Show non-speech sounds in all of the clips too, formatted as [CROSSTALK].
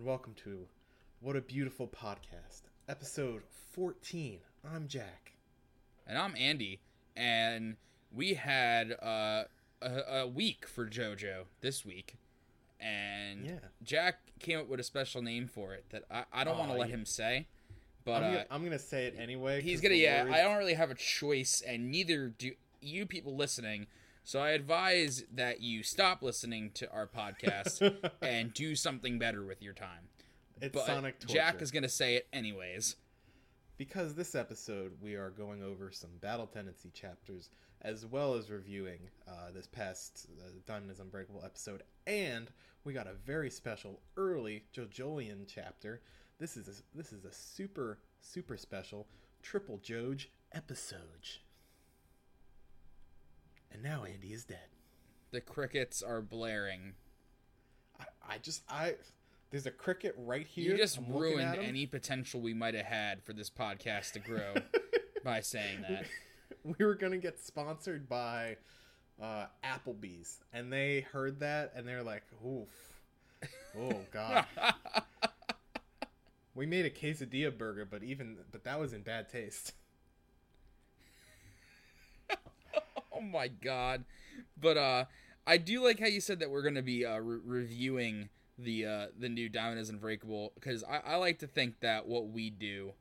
and welcome to What a Beautiful Podcast, episode 14. I'm Jack. And I'm Andy, and we had uh, a, a week for JoJo this week, and Yeah. Jack came up with a special name for it that I, I don't want to let yeah. him say, but I'm, uh, gonna, I'm gonna say it anyway. He's gonna yeah. I don't really have a choice, and neither do you people listening. So I advise that you stop listening to our podcast [LAUGHS] and do something better with your time. It's But Sonic Torture. Jack is gonna say it anyways. Because this episode, we are going over some battle tendency chapters, as well as reviewing uh, this past uh, Diamond is Unbreakable episode, and we got a very special early JoJolian chapter. This is a, this is a super super special triple Joj episode. And now Andy is dead. The crickets are blaring. I, I just I there's a cricket right here. You just I'm ruined any potential we might have had for this podcast to grow [LAUGHS] by saying that. we were gonna get sponsored by uh, Applebee's, and they heard that and they're like, "Oof, oh god." [LAUGHS] we made a quesadilla burger, but even but that was in bad taste. Oh my god. But uh I do like how you said that we're going to be uh, re- reviewing the uh the new Diamond is Unbreakable cuz I I like to think that what we do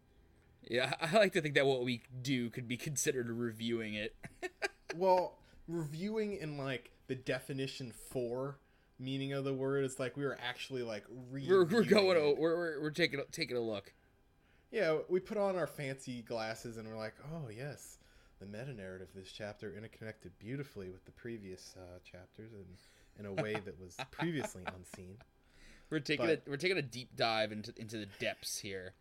yeah, [LAUGHS] I like to think that what we do could be [LAUGHS] considered reviewing it. [LAUGHS] well, reviewing in like the definition for meaning of the word is like we were actually like we're, we're going it. we're, we're we're taking taking a look. Yeah, we put on our fancy glasses and we're like, oh yes, the meta narrative of this chapter interconnected beautifully with the previous uh, chapters and in a way that was [LAUGHS] previously unseen. We're taking But- a we're taking a deep dive into into the depths here.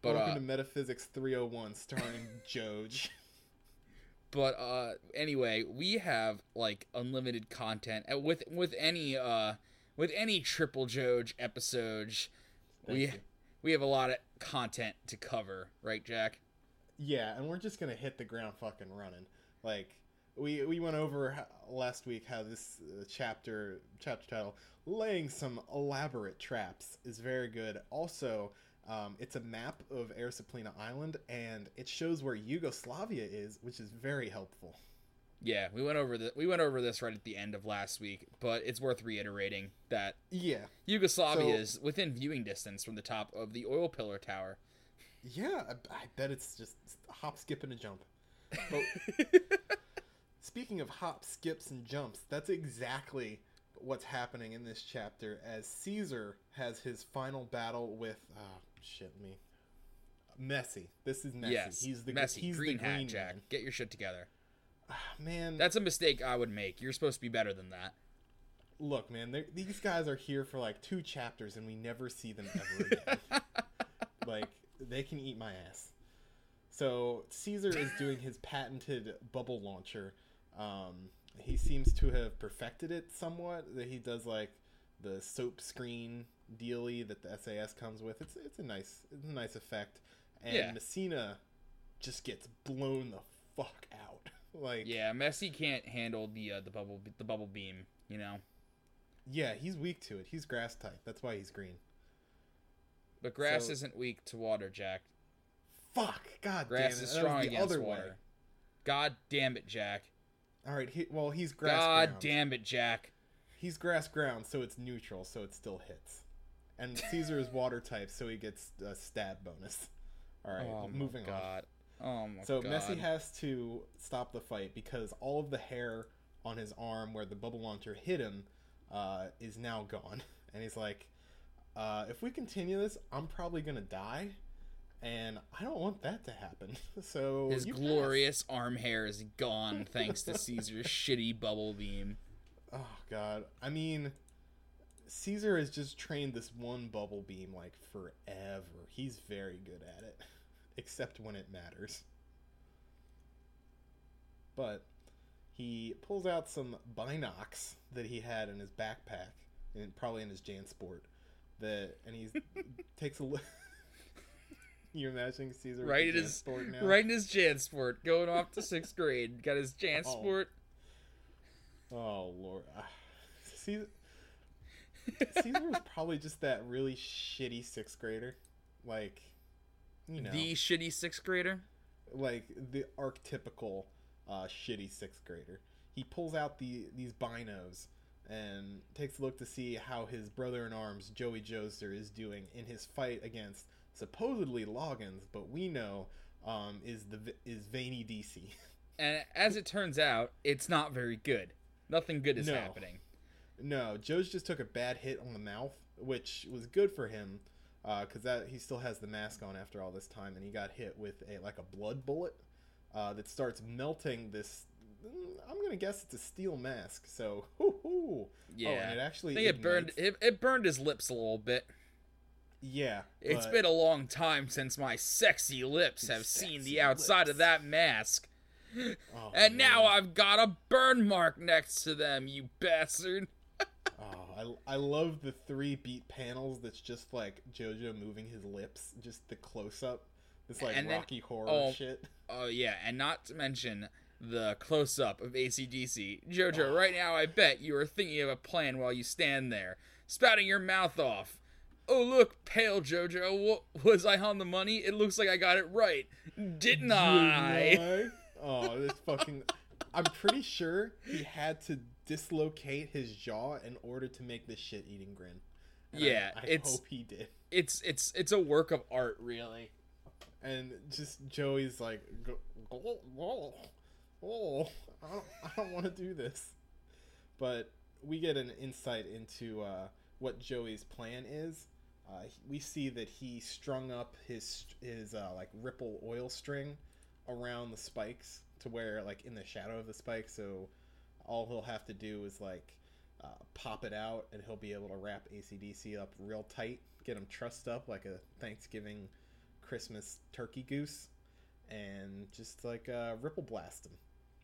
But Welcome uh, to Metaphysics 301, starring [LAUGHS] Joj. but uh anyway we have like unlimited content Uh, with with any uh with any triple joj episode we you. we have a lot of content to cover right jack Yeah, and we're just gonna hit the ground fucking running. Like we we went over last week how this uh, chapter chapter title laying some elaborate traps is very good. Also, um, it's a map of Air Supplena Island and it shows where Yugoslavia is, which is very helpful. yeah we went over the we went over this right at the end of last week but it's worth reiterating that Yeah, yugoslavia So- is within viewing distance from the top of the oil pillar tower yeah, I, I bet it's just hop, skip, and a jump. But [LAUGHS] Speaking of hop, skips, and jumps, that's exactly what's happening in this chapter as Caesar has his final battle with oh shit me. Messy. This is Messi. yes He's the messy he's green the hat green jack man. get your shit together Ah, man, that's a mistake i would make you're supposed to be better than that look, man, these guys are here for like two chapters and we never see them ever again. [LAUGHS] like they can eat my ass. So Caesar is doing his patented bubble launcher. Um, he seems to have perfected it somewhat. That he does like the soap screen dealy that the SAS comes with. It's it's a nice it's a nice effect. And Yeah. Messina just gets blown the fuck out. [LAUGHS] like Yeah, Messi can't handle the uh, the bubble the bubble beam. You know, yeah, he's weak to it. He's grass type. That's why he's green. But grass So- isn't weak to water, Jack. Fuck. God Grass damn it. is strong against other water. way. God damn it, Jack. All right. He, well, he's grass. God ground. damn it, Jack. He's grass ground, so it's neutral, so it still hits. And [LAUGHS] Caesar is water type, so he gets a stab bonus. All right, oh my moving on. God. Oh my god. So god. Messi has to stop the fight because all of the hair on his arm where the bubble launcher hit him uh, is now gone, [LAUGHS] and he's like, uh, "If we continue this, I'm probably gonna die." And I don't want that to happen. [LAUGHS] So His you pass. glorious arm hair is gone thanks to Caesar's [LAUGHS] shitty bubble beam. Oh god. I mean Caesar has just trained this one bubble beam like forever. He's very good at it. [LAUGHS] Except when it matters. But he pulls out some binocs that he had in his backpack and probably in his Jansport. That and he [LAUGHS] takes a look [LAUGHS] You're imagining Caesar Right in his now? right in his Jansport, going off to sixth grade. Got his Jansport. Oh lord. Ah, Caesar Caesar was probably just that really shitty sixth grader, like, you know, The shitty sixth grader. like the archetypical uh, shitty sixth grader. He pulls out the these binos and takes a look to see how his brother in arms Joey Joestar is doing in his fight against supposedly Loggins, but we know um, is the is veiny DC. [LAUGHS] And as it turns out, it's not very good. Nothing good is No. happening. No, Joe's just took a bad hit on the mouth, which was good for him because that he still has the mask on after all this time, and he got hit with a like a blood bullet uh, that starts melting this. Mm, I'm gonna guess it's a steel mask. So, hoo-hoo. Yeah. Oh, and it actually I think it burned it, it burned his lips a little bit. Yeah, It's been a long time since my sexy lips have seen the outside of that mask. oh, [GASPS] And now. I've got a burn mark next to them, you bastard. [LAUGHS] Oh, I, I love the three beat panels. That's just like JoJo moving his lips, just the close up. It's like And then- Rocky horror oh, shit. Oh yeah, and not to mention the close up of ACDC. Jojo, oh. right now I bet you are thinking of a plan while you stand there, spouting your mouth off. Oh look, pale Jojo, wa- was I on the money? It looks like I got it right, didn't I? I? Oh, this fucking. I'm pretty sure he had to dislocate his jaw in order to make this shit eating grin. And Yeah, I, it's- hope he did. It's it's it's a work of art, really. And just Joey's like, go, oh, oh, [LAUGHS] I don't, don't want to do this. But we get an insight into uh, what Joey's plan is. Uh, we see that he strung up his his uh, like ripple oil string around the spikes to where like in the shadow of the spike. So all he'll have to do is like uh, pop it out, and he'll be able to wrap ACDC up real tight, get him trussed up like a Thanksgiving Christmas turkey goose, and just like uh, ripple blast him.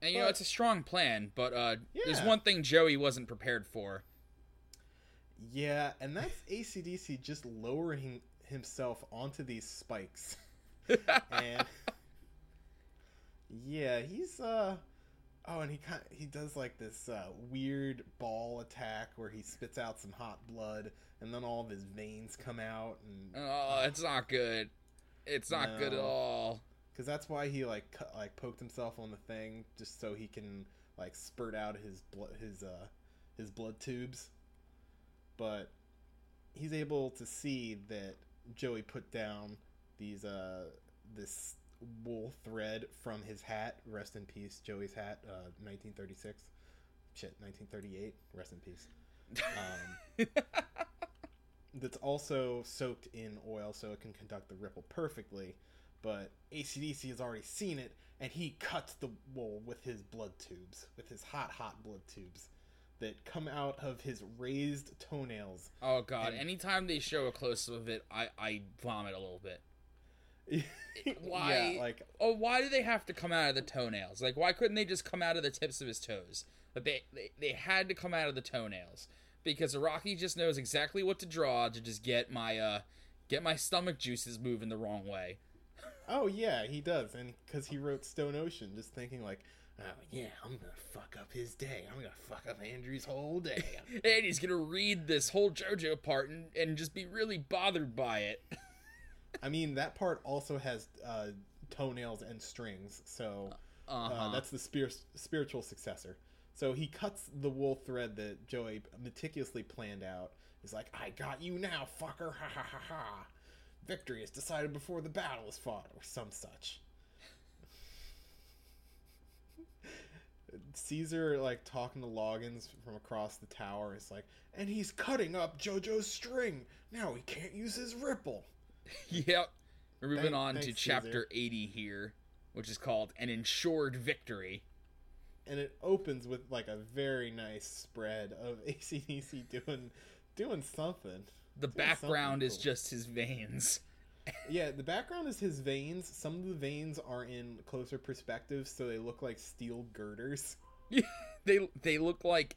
And you know it's a strong plan, but uh, there's one thing Joey wasn't prepared for. Yeah, and that's ACDC just lowering himself onto these spikes. [LAUGHS] and yeah, he's uh oh, and he kind he does like this uh, weird ball attack where he spits out some hot blood, and then all of his veins come out, and oh, it's not good. It's not good at all. Because that's why he like cut, like poked himself on the thing just so he can like spurt out his blood his uh his blood tubes. But he's able to see that joey put down these uh this wool thread from his hat. Rest in peace joey's hat uh 1936 shit 1938 rest in peace. Um [LAUGHS] that's also soaked in oil so it can conduct the ripple perfectly. But ACDC has already seen it, and he cuts the wool with his blood tubes, with his hot, hot blood tubes that come out of his raised toenails. Oh god, And- anytime they show a close up of it, I I vomit a little bit. [LAUGHS] Why? Yeah, like Oh, why do they have to come out of the toenails? Like, why couldn't they just come out of the tips of his toes? But they, they they had to come out of the toenails because Araki just knows exactly what to draw to just get my uh get my stomach juices moving the wrong way. Oh yeah, he does, and because he wrote Stone Ocean, just thinking like, oh yeah, I'm gonna fuck up his day. I'm gonna fuck up Andrew's whole day. [LAUGHS] And he's gonna read this whole JoJo part and, and just be really bothered by it. [LAUGHS] I mean, that part also has uh, toenails and strings, so Uh-huh. uh, that's the spir- spiritual successor. So he cuts the wool thread that Joey meticulously planned out. He's like, "I got you now, fucker! Ha ha ha ha! Victory is decided before the battle is fought, or some such." Caesar, like talking to Loggins from across the tower, is like, "And he's cutting up JoJo's string. Now he can't use his ripple." [LAUGHS] yep. We're moving Thank- on to thanks, chapter 80 here, which is called An Insured Victory. and it opens with like a very nice spread of [LAUGHS] ACDC doing doing something. The Doing background is just his veins. Yeah, the background is his veins. Some of the veins are in closer perspective, so they look like steel girders. [LAUGHS] [LAUGHS] they they look like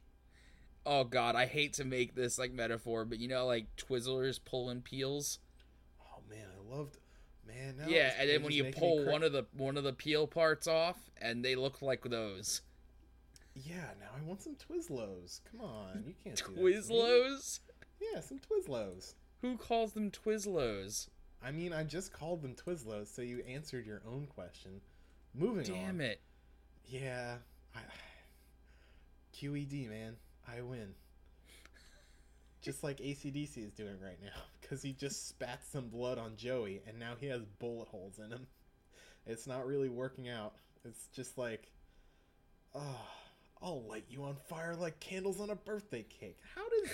oh god, I hate to make this like metaphor, but you know like Twizzlers pulling peels. Oh man, I loved man. Now yeah, and then when you pull one of the one of the peel parts off, and they look like those yeah, now I want some Twizzlos. Come on, you can't. Twizzlos. Yeah, some Twizzlers. Who calls them Twizzlos? I mean, I just called them Twizzlers, so you answered your own question. Moving on. Damn it. Yeah. I, QED, man. I win. Just like ACDC is doing right now. [LAUGHS] Because he just spat some blood on Joey, and now he has bullet holes in him. It's not really working out. It's just like, oh, I'll light you on fire like candles on a birthday cake. How does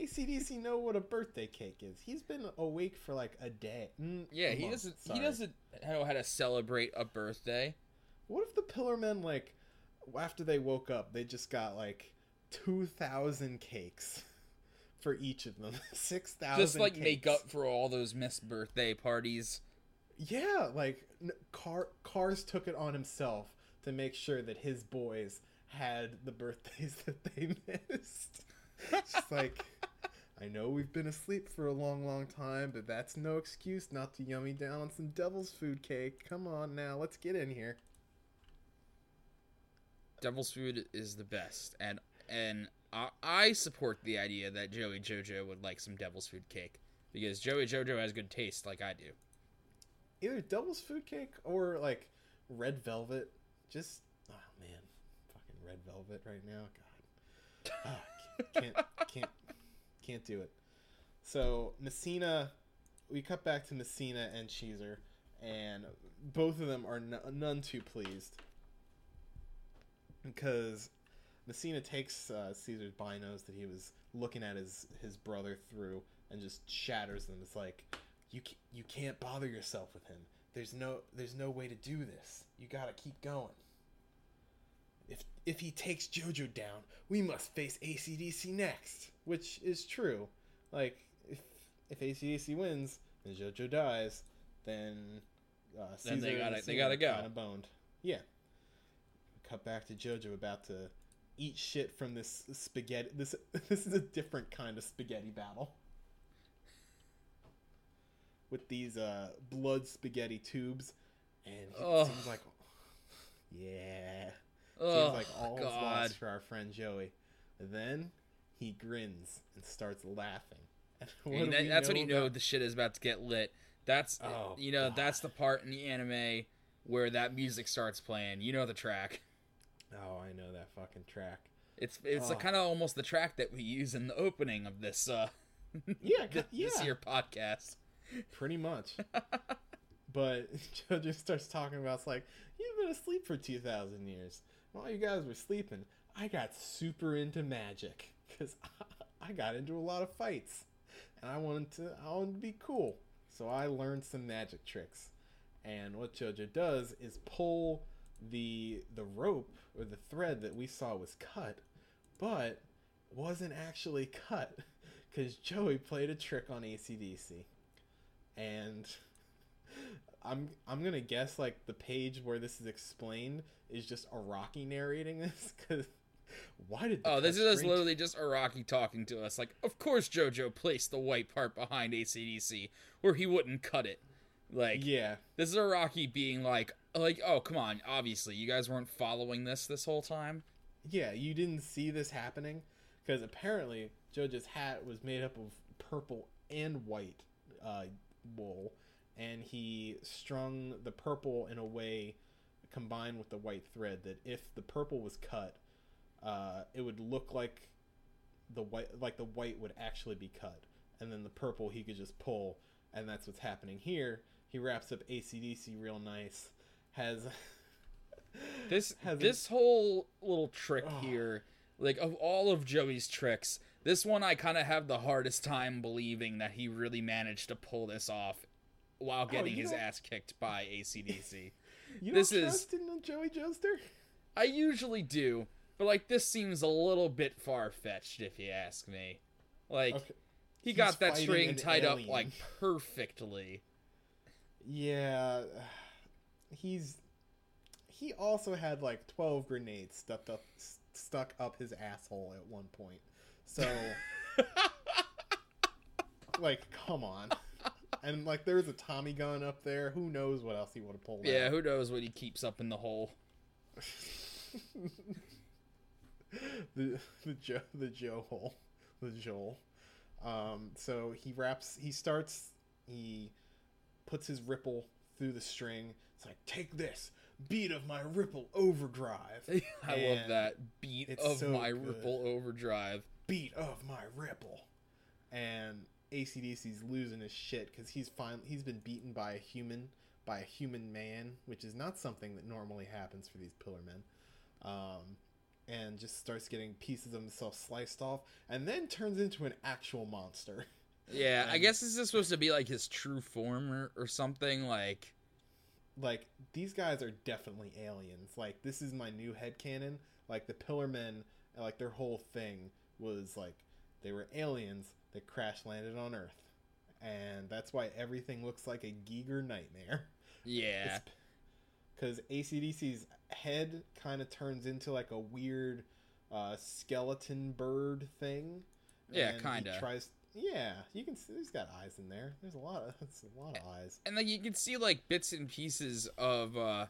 ACDC know what a birthday cake is? He's been awake for like a day. Mm, Yeah, a he month, doesn't. sorry. He doesn't know how to celebrate a birthday. What if the Pillar Men, like, after they woke up, they just got like 2,000 cakes [LAUGHS] for each of them? [LAUGHS] 6,000 Just like make up for all those missed birthday parties. Yeah, like, Car- Kars took it on himself to make sure that his boys had the birthdays [LAUGHS] that they missed. Just like, I know we've been asleep for a long, long time, but that's no excuse not to yummy down on some devil's food cake. Come on now, let's get in here. Devil's food is the best, and and I, I support the idea that Joey Jojo would like some devil's food cake because Joey Jojo has good taste, like I do. either devil's food cake or like red velvet. Just oh man, fucking red velvet right now. God, Ah, can't can't can't do it. So Messina, we cut back to Messina and Cheezer, and both of them are n- none too pleased because Messina takes uh, Caesar's binos that he was looking at his his brother through and just shatters them. It's like you ca- you can't bother yourself with him. There's no there's no way to do this. You gotta keep going. If if he takes JoJo down, we must face ACDC next, which is true. Like if if ACDC wins and JoJo dies, then uh, Then they gotta- they gotta go. Kinda boned. Yeah. Cut back to JoJo about to eat shit from this spaghetti. This [LAUGHS] this is a different kind of spaghetti battle with these uh, blood spaghetti tubes, and it seems like, yeah, Oh seems like all's God! lost for our friend Joey. And then he grins and starts laughing. [LAUGHS] What that- that's when you know the shit is about to get lit. That's Oh, you know God. that's the part in the anime where that music starts playing. You know the track. Oh, I know that fucking track. It's it's Oh. kind of almost the track that we use in the opening of this uh [LAUGHS] Yeah, [LAUGHS] this, yeah, this year podcast. pretty much. but JoJo starts talking about it's like you've been asleep for two thousand years. While you guys were sleeping, I got super into magic because [LAUGHS] I got into a lot of fights, and I wanted to I wanted to be cool. So I learned some magic tricks. And what JoJo does is pull the the rope or the thread that we saw was cut, but wasn't actually cut because Joey played a trick on ACDC and [LAUGHS] I'm I'm gonna guess like the page where this is explained is just Araki narrating this because why did Oh, this is literally just Araki talking to us. Like, of course JoJo placed the white part behind ACDC, where he wouldn't cut it. Like, yeah this is Araki being like, like, oh come on, obviously you guys weren't following this this whole time. yeah you didn't see this happening because apparently JoJo's hat was made up of purple and white uh, wool and he strung the purple in a way combined with the white thread that if the purple was cut uh, it would look like the white like the white would actually be cut and then the purple he could just pull and that's what's happening here he wraps up acdc real nice has [LAUGHS] This has a- this whole little trick Oh. here, like of all of Joey's tricks, this one I kind of have the hardest time believing that he really managed to pull this off while oh, getting Oh, his ass kicked by ACDC. [LAUGHS] you this don't is- trust in joey joestar I usually do, but like this seems a little bit far fetched if you ask me. Like okay he He's got that string tied up like perfectly. Yeah, he's he also had like twelve grenades stuck up stuck up his asshole at one point. So, [LAUGHS] like, come on. And like, there's a Tommy gun up there. Who knows what else he would have pulled? Yeah, out. who knows what he keeps up in the hole. [LAUGHS] the the Joe the Joe hole, the Joel. Um, so he wraps. He starts. He puts his ripple through the string. It's like, take this beat of my ripple overdrive. [LAUGHS] I love that beat of so my good. ripple overdrive. beat of my ripple. And ACDC's losing his shit because he's fine. He's been beaten by a human, by a human man, which is not something that normally happens for these pillar men. Um, and just starts getting pieces of himself sliced off, and then turns into an actual monster. [LAUGHS] Yeah, I guess this is supposed to be like his true form or, or something. Like, like these guys are definitely aliens. Like this is my new headcanon. Like the Pillar Men, like their whole thing was like they were aliens that crash landed on Earth, and that's why everything looks like a Giger nightmare. yeah, Because ACDC's head kind of turns into like a weird uh, skeleton bird thing. Yeah, kinda. Tries. Yeah, you can see he's got eyes in there. There's a lot of [LAUGHS] that's a lot of eyes. and like you can see like bits and pieces of uh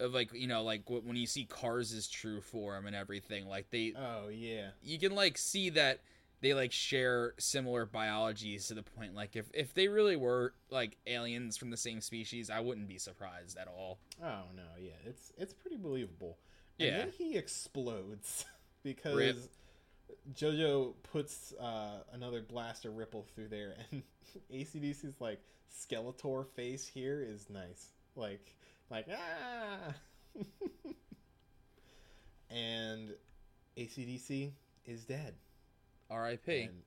of like you know like when you see Kars' is true form and everything. Like they, Oh yeah. you can like see that they like share similar biologies to the point like if if they really were like aliens from the same species, I wouldn't be surprised at all. Oh no, yeah, it's it's pretty believable. And Yeah. then he explodes [LAUGHS] because Rip. JoJo puts uh, another blaster ripple through there, and [LAUGHS] ACDC's like Skeletor face here is nice, like like ah, [LAUGHS] and ACDC is dead. R.I.P. And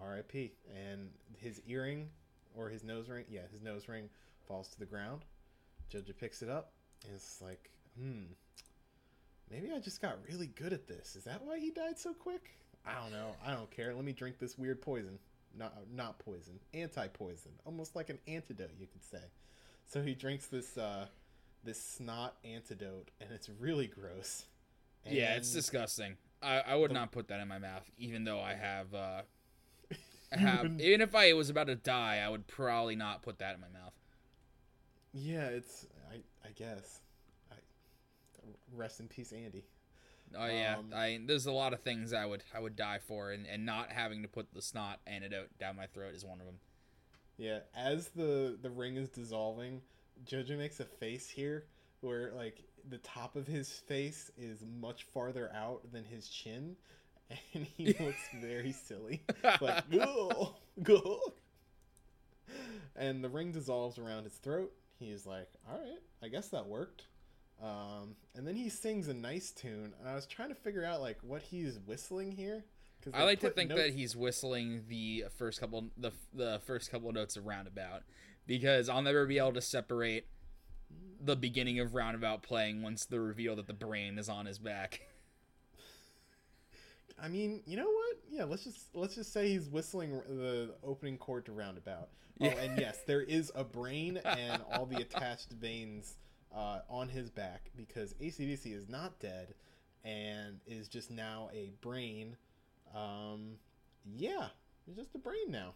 R.I.P. And his earring or his nose ring, yeah, his nose ring falls to the ground. Jojo picks it up and it's like, hmm, maybe I just got really good at this. Is that why he died so quick? I don't know. I don't care. Let me drink this weird poison. Not not poison, anti-poison, almost like an antidote, you could say. So he drinks this uh, this snot antidote, and it's really gross. yeah, it's disgusting. I, I would not put that in my mouth, even though I have uh [LAUGHS] I have even if I was about to die, I would probably not put that in my mouth. Yeah, it's I I guess. I rest in peace, Andy. Oh yeah, Um, I there's a lot of things I would I would die for, and, and not having to put the snot antidote down my throat is one of them. Yeah, as the the ring is dissolving, Jojo makes a face here where like the top of his face is much farther out than his chin, [LAUGHS] and he [LAUGHS] looks very silly. Like go [LAUGHS] go. And the ring dissolves around his throat. He's like, "All right, I guess that worked." Um, and then he sings a nice tune, and I was trying to figure out like what he's whistling here. I like to think notes- that he's whistling the first couple the the first couple of notes of Roundabout, because I'll never be able to separate the beginning of Roundabout playing once the reveal that the brain is on his back. [LAUGHS] I mean, you know what? Yeah, let's just let's just say he's whistling the opening chord to Roundabout. Oh, Yeah. and yes, there is a brain [LAUGHS] and all the attached veins uh, on his back because ACDC is not dead and is just now a brain. Um, yeah, he's just a brain now.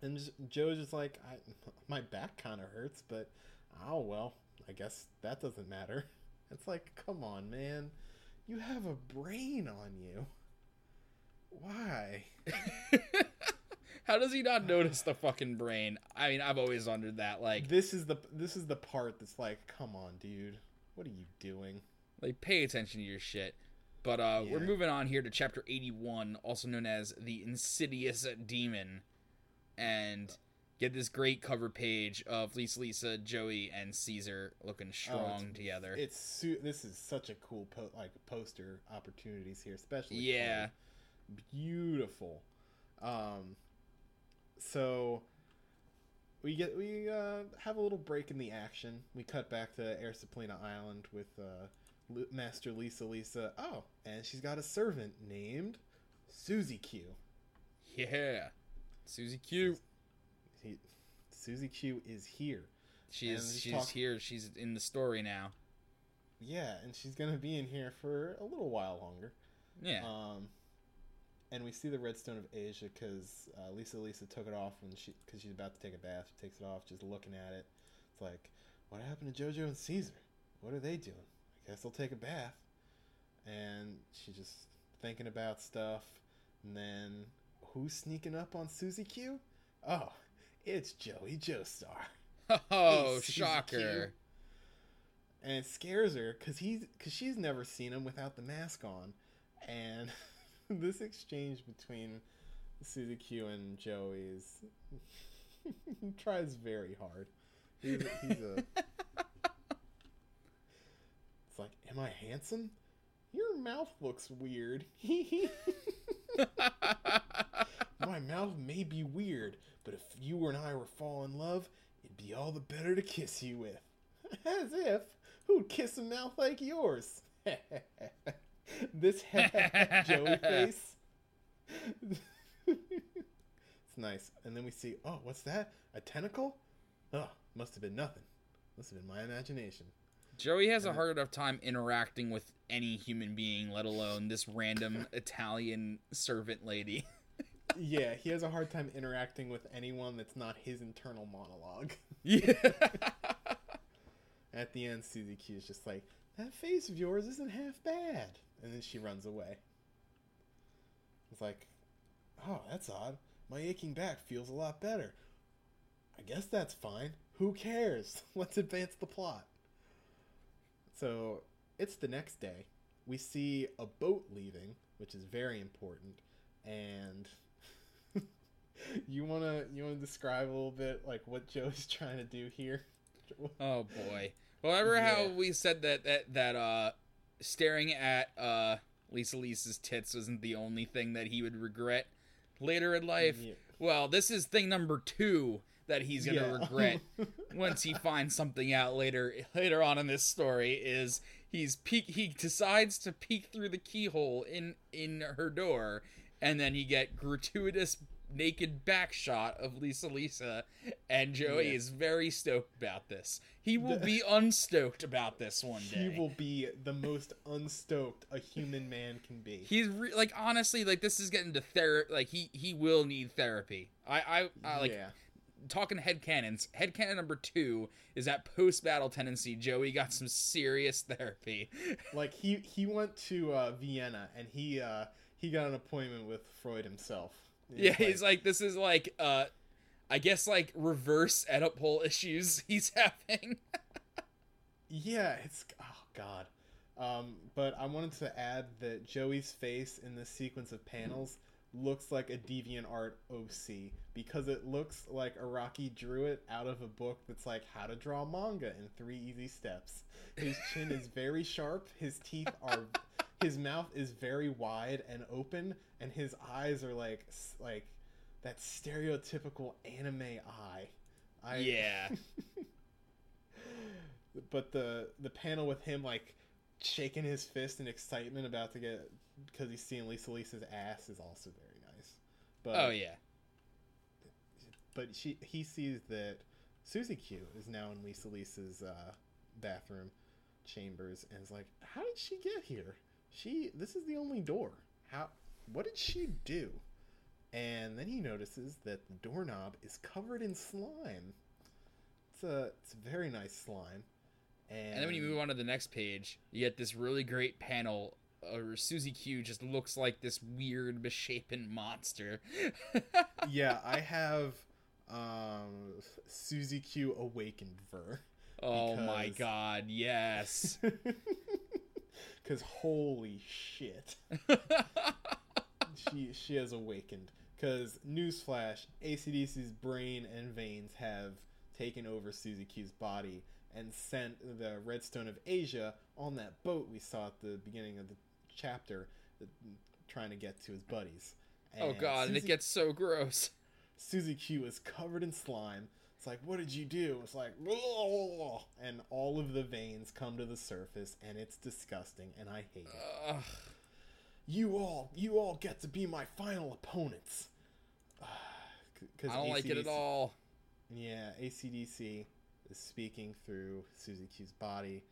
And just, Joe's just like, I, [LAUGHS] my back kind of hurts, but oh well, I guess that doesn't matter. [LAUGHS] It's like, come on, man. You have a brain on you. Why? [LAUGHS] How does he not notice the fucking brain? I mean, I've always wondered that. Like, this is the this is the part that's like, come on, dude. What are you doing? like pay attention to your shit. But uh, we're moving on here to chapter 81, also known as the Insidious Demon, and get this great cover page of Lisa, Lisa, Joey, and Caesar looking strong together. It's su- this is such a cool po- like poster opportunities here, especially Yeah. beautiful. Um, so we get we uh, have a little break in the action. We cut back to Air Supplena Island with uh, Lu- Master Lisa Lisa. Oh, and she's got a servant named Susie Q. Yeah, Susie Q. He, Susie Q is here. She is. She's talk- here. She's in the story now. Yeah, and she's gonna be in here for a little while longer. Yeah. Um, and we see the Red Stone of Aja because uh, Lisa Lisa took it off when she because she's about to take a bath. She takes it off, just looking at it. It's like, what happened to JoJo and Caesar? What are they doing? I guess they'll take a bath. And she's just thinking about stuff. And then who's sneaking up on Susie Q? Oh, it's Joey Joestar. Oh, Susie shocker. Q. And it scares her because he's because she's never seen him without the mask on, and [LAUGHS] this exchange between Susie Q and Joey is he [LAUGHS] tries very hard. He's he's a. [LAUGHS] it's like, am I handsome? Your mouth looks weird. My mouth may be weird, but if you and I were fall in love, it'd be all the better to kiss you with. [LAUGHS] As if who'd kiss a mouth like yours? [LAUGHS] this [LAUGHS] Joey face. it's nice. And then we see, oh, what's that? A tentacle? Oh, must have been nothing. Must have been my imagination. Joey has a hard enough time interacting with any human being, let alone this random Italian servant lady. Yeah, he has a hard time interacting with anyone that's not his internal monologue. yeah. At the end, Susie Q is just like, that face of yours isn't half bad. And then she runs away. It's like, oh, that's odd. My aching back feels a lot better. I guess that's fine. Who cares? [LAUGHS] Let's advance the plot. So, it's the next day. We see a boat leaving, which is very important. And you wanna you wanna describe a little bit like what Joe's trying to do here? Oh boy. Well, remember how we said that that that uh staring at uh Lisa Lisa's tits wasn't the only thing that he would regret later in life? Yeah. Well, this is thing number 2 that he's going to Yeah. regret [LAUGHS] once he finds something out later later on in this story is he's peek he decides to peek through the keyhole in in her door and then you get gratuitous naked back shot of Lisa Lisa and Joey Yeah. is very stoked about this. He will be [LAUGHS] unstoked about this one day. He will be the most unstoked a human man can be. He's re- like honestly like this is getting to therapy like he he will need therapy. I I, I like yeah. talking Head cannon number two is that post battle tendency. Joey got some serious therapy. [LAUGHS] Like he he went to uh, Vienna and he uh, he got an appointment with Freud himself. Yeah, he's like, this is like, uh, I guess like reverse Oedipal issues [LAUGHS] he's having. Yeah, it's oh god. Um, but I wanted to add that Joey's face in this sequence of panels looks like a deviant art OC because it looks like Araki drew it out of a book that's like how to draw manga in three easy steps. His chin is very sharp, his teeth are his mouth is very wide and open and his eyes are like like that stereotypical anime eye. I yeah, [LAUGHS] but the the panel with him like shaking his fist in excitement about to get because he's seeing Lisa Lisa's ass is also very nice. But oh yeah, but she he sees that Susie Q is now in Lisa Lisa's uh, bathroom chambers and is like, how did she get here? She this is the only door. How what did she do? And then he notices that the doorknob is covered in slime. It's a it's a very nice slime. And, and then when you move on to the next page, you get this really great panel. Or Susie Q just looks like this weird misshapen monster. [LAUGHS] yeah, I have um Susie Q awakened ver. oh my god, yes. [LAUGHS] Cause holy shit. she she has awakened. Cause newsflash, ACDC's brain and veins have taken over Susie Q's body and sent the Red Stone of Aja on that boat we saw at the beginning of the chapter, uh, trying to get to his buddies. oh god, and it gets so gross. Susie Q is covered in slime. It's like, what did you do? It's like, and all of the veins come to the surface, and it's disgusting, and I hate it. Ugh. You all, you all get to be my final opponents. [SIGHS] Cause I don't like it at all. Yeah, ACDC is speaking through Susie Q's body,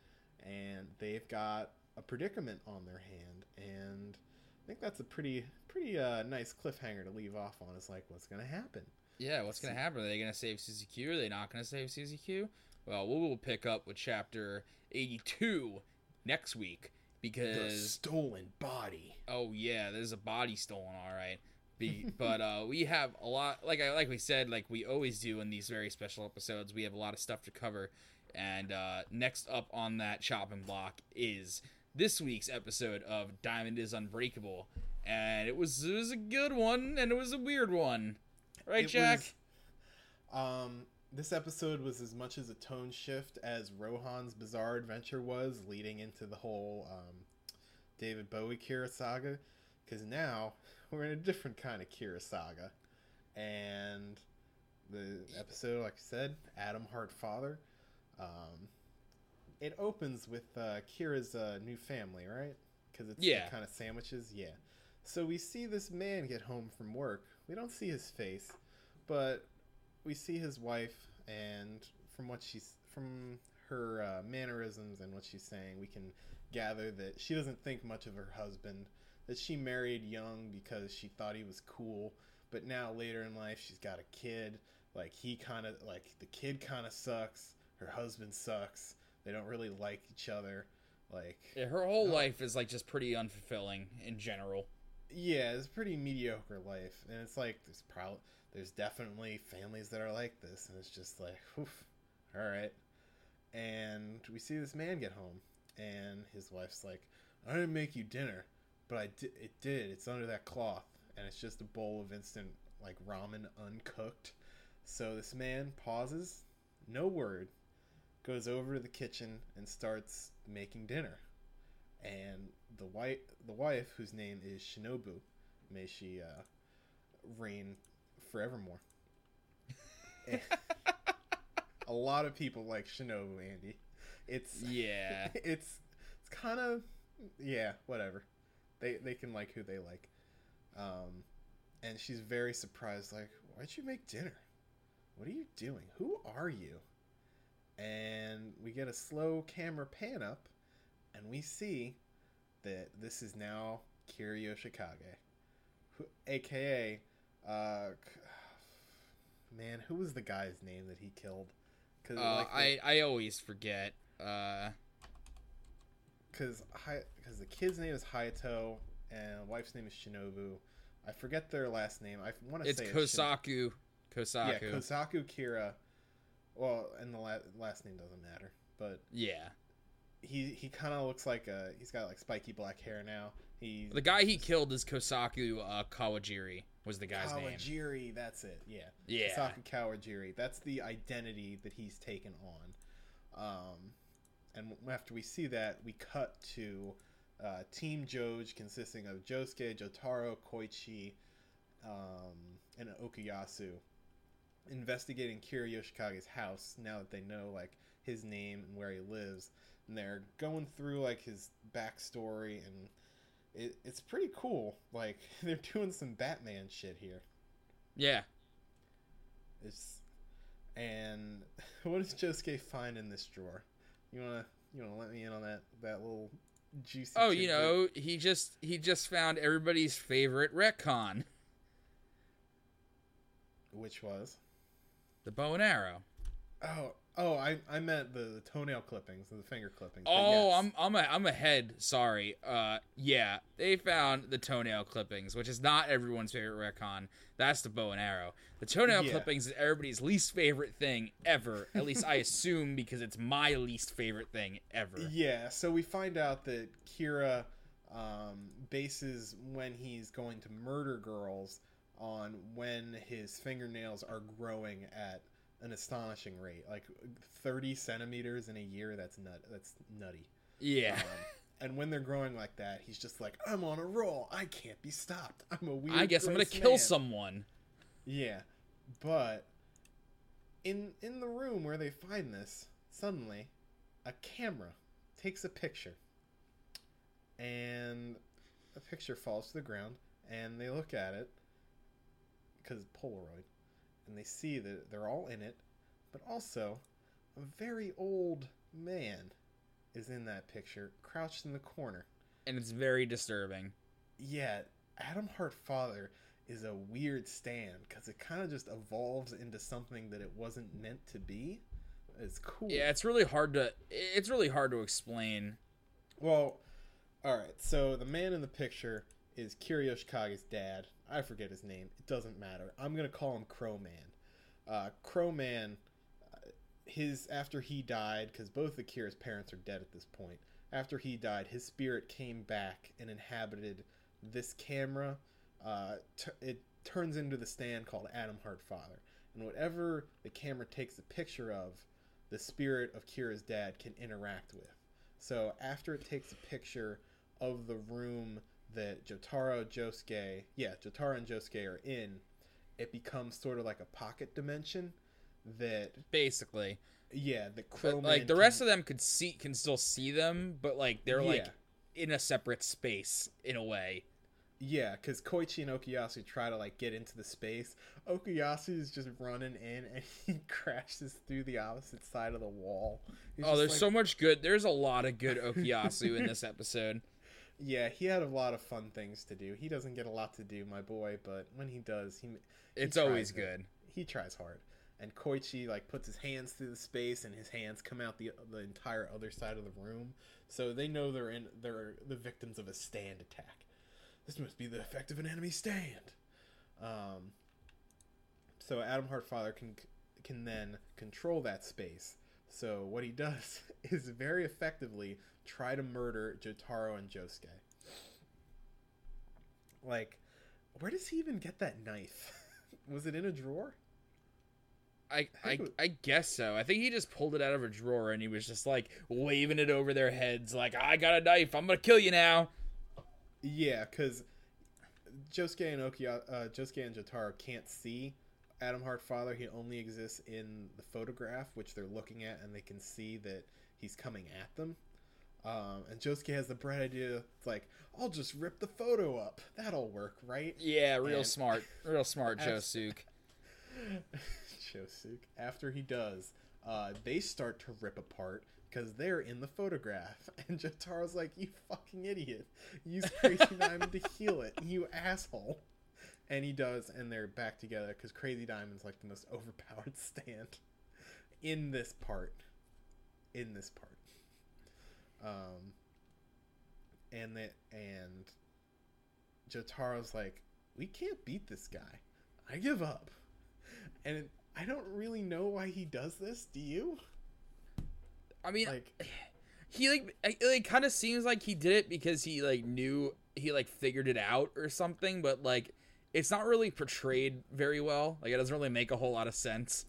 and they've got a predicament on their hand, and I think that's a pretty, pretty uh, nice cliffhanger to leave off on. Is like, what's gonna happen? Yeah, what's gonna happen? Are they gonna save Susie Q? Are they not gonna save Susie Q? Well, we will pick up with chapter eighty-two next week because The stolen body. oh yeah, there's a body stolen, all right. Be, [LAUGHS] but uh, we have a lot, like I like we said, like we always do in these very special episodes. We have a lot of stuff to cover, and uh, next up on that chopping block is this week's episode of Diamond is Unbreakable, and it was it was a good one, and it was a weird one, right, It Jack? was- um, this episode was as much as a tone shift as Rohan's Bizarre Adventure was, leading into the whole um, David Bowie Kira saga. Because now we're in a different kind of Kira saga, and the episode, like I said, Atom Heart Father. Um, it opens with uh, Kira's uh, new family, right? Because it's Yeah. kind of sandwiches, yeah. So we see this man get home from work. We don't see his face, but we see his wife, and from what she's from her uh, mannerisms and what she's saying, we can gather that she doesn't think much of her husband. That she married young because she thought he was cool, but now later in life she's got a kid. Like he kind of like the kid kind of sucks. Her husband sucks. They don't really like each other. Like Yeah, her whole Oh. life is like just pretty unfulfilling in general. Yeah, it's pretty mediocre life, and it's like there's probably there's definitely families that are like this, and it's just like, oof, all right. And we see this man get home, and his wife's like, "I didn't make you dinner, but I did. It did. It's under that cloth, and it's just a bowl of instant like ramen uncooked." So this man pauses, no word, goes over to the kitchen and starts making dinner and the wife, the wife whose name is Shinobu, may she uh, reign forevermore. [LAUGHS] A lot of people like Shinobu, Andy. It's Yeah. [LAUGHS] it's it's kind of yeah, whatever. They they can like who they like. Um, and she's very surprised, like, why'd you make dinner? What are you doing? Who are you? And we get a slow camera pan up, and we see that this is now Kira Yoshikage, who, aka, uh, [SIGHS] man, who was the guy's name that he killed? Cause Uh, like the- I I always forget. Uh, because because the kid's name is Hayato and wife's name is Shinobu. I forget their last name. I want to say it's Kosaku. Kosaku. Yeah, Kosaku Kira. Well, and the la- last name doesn't matter, but Yeah. He he kind of looks like a he's got like spiky black hair now. He The guy he killed is Kosaku uh, Kawajiri. Was the guy's name? Kawajiri, that's it. Yeah. Yeah. Kosaku Kawajiri. That's the identity that he's taken on. Um, and after we see that, we cut to uh, Team Joj consisting of Josuke, Jotaro, Koichi, um, and Okuyasu investigating Kira Yoshikage's house now that they know like his name and where he lives. And they're going through like his backstory and it, it's pretty cool. Like [LAUGHS] they're doing some Batman shit here. Yeah. It's and [LAUGHS] what does Josuke find in this drawer? You wanna you wanna let me in on that that little juicy? Oh, you know, he just he just found everybody's favorite retcon, which was the bow and arrow. Oh oh I I meant the, the toenail clippings and the finger clippings. Oh, yes. I'm I'm a, I'm ahead. Sorry. Uh, yeah, they found the toenail clippings, which is not everyone's favorite retcon. That's the bow and arrow. The toenail Yeah. clippings is everybody's least favorite thing ever. At least I assume [LAUGHS] because it's my least favorite thing ever. Yeah, so we find out that Kira um, bases when he's going to murder girls on when his fingernails are growing at an astonishing rate, like 30 centimeters in a year. That's nut. That's nutty. Yeah. Um, and when they're growing like that, he's just like, "I'm on a roll. I can't be stopped. I'm a weird." I guess I'm gonna gross kill someone. Yeah, but in in the room where they find this, suddenly a camera takes a picture, and the picture falls to the ground, and they look at it because Polaroid, and they see that they're all in it, but also a very old man is in that picture, crouched in the corner. And it's very disturbing. Yeah, Atom Heart Father is a weird stand because it kind of just evolves into something that it wasn't meant to be. It's cool. Yeah, it's really hard to it's really hard to explain. Well, all right. So the man in the picture is Kira Yoshikage's dad. I forget his name. It doesn't matter. I'm gonna call him Crow Man. Uh, Crow Man, uh, his after he died, because both of Kira's parents are dead at this point. After he died, his spirit came back and inhabited this camera. Uh, t- it turns into the stand called Atom Heart Father, and whatever the camera takes a picture of, the spirit of Kira's dad can interact with. So after it takes a picture of the room that Jotaro, Josuke, yeah, Jotaro and Josuke are in, it becomes sort of like a pocket dimension that Basically, yeah, the like the rest of them could see can still see them, but like they're like in a separate space in a way. Yeah, because Koichi and Okuyasu try to like get into the space. Okuyasu is just running in and [LAUGHS] he crashes through the opposite side of the wall. He's oh, there's like- so much good. There's a lot of good Okuyasu in this episode. [LAUGHS] yeah. He had a lot of fun things to do. He doesn't get a lot to do, my boy, but when he does, he It's tries always it. good. he tries hard. And Koichi like puts his hands through the space, and his hands come out the the entire other side of the room. So they know they're in they're the victims of a stand attack. This must be the effect of an enemy stand. Um, so Atom Heart Father can can then control that space. So what he does [LAUGHS] is very effectively try to murder Jotaro and Josuke. Like, where does he even get that knife? [LAUGHS] Was it in a drawer? I, I I guess so. I think he just pulled it out of a drawer and he was just like waving it over their heads, like I got a knife. I'm gonna kill you now. Yeah, because Josuke and Okia, uh, Josuke and Jotaro can't see Atom Heart Father. He only exists in the photograph, which they're looking at, and they can see that he's coming at them. Um, and Josuke has the bright idea. It's like, I'll just rip the photo up. That'll work, right? Yeah, real And- smart, [LAUGHS] real smart, Abs- [LAUGHS] Josuke. After he does, uh, they start to rip apart because they're in the photograph. [LAUGHS] And Jotaro's like, "You fucking idiot! Use Crazy Diamond to heal it, you asshole!" And he does, and they're back together because Crazy Diamond's like the most overpowered stand in this part. In this part. Um. And that and Jotaro's like, "We can't beat this guy. I give up." and it, I don't really know why he does this. Do you? I mean, Like, he like it, it kind of seems like he did it because he like knew he like figured it out or something, but like it's not really portrayed very well. Like it doesn't really make a whole lot of sense.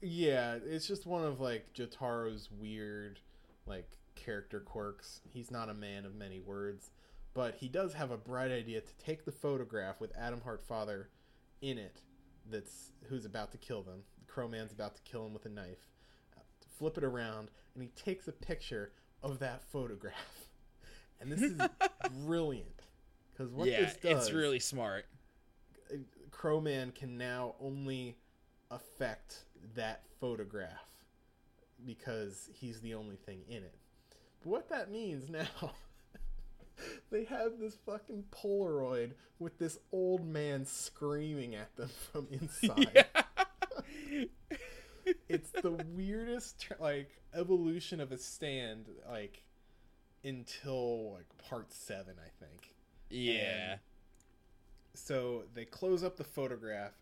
yeah, it's just one of like Jotaro's weird, like character quirks. He's not a man of many words, but he does have a bright idea to take the photograph with Atom Heart Father in it. That's who's about to kill them. The Crow Man's about to kill him with a knife. Flip it around, and he takes a picture of that photograph. [LAUGHS] And this is [LAUGHS] brilliant because what yeah, this does it's really smart. Uh, Crowman can now only affect that photograph because he's the only thing in it. But what that means now, [LAUGHS] they have this fucking Polaroid with this old man screaming at them from inside. [LAUGHS] it's the weirdest like evolution of a stand like until like part 7 I think yeah. so they close up the photograph,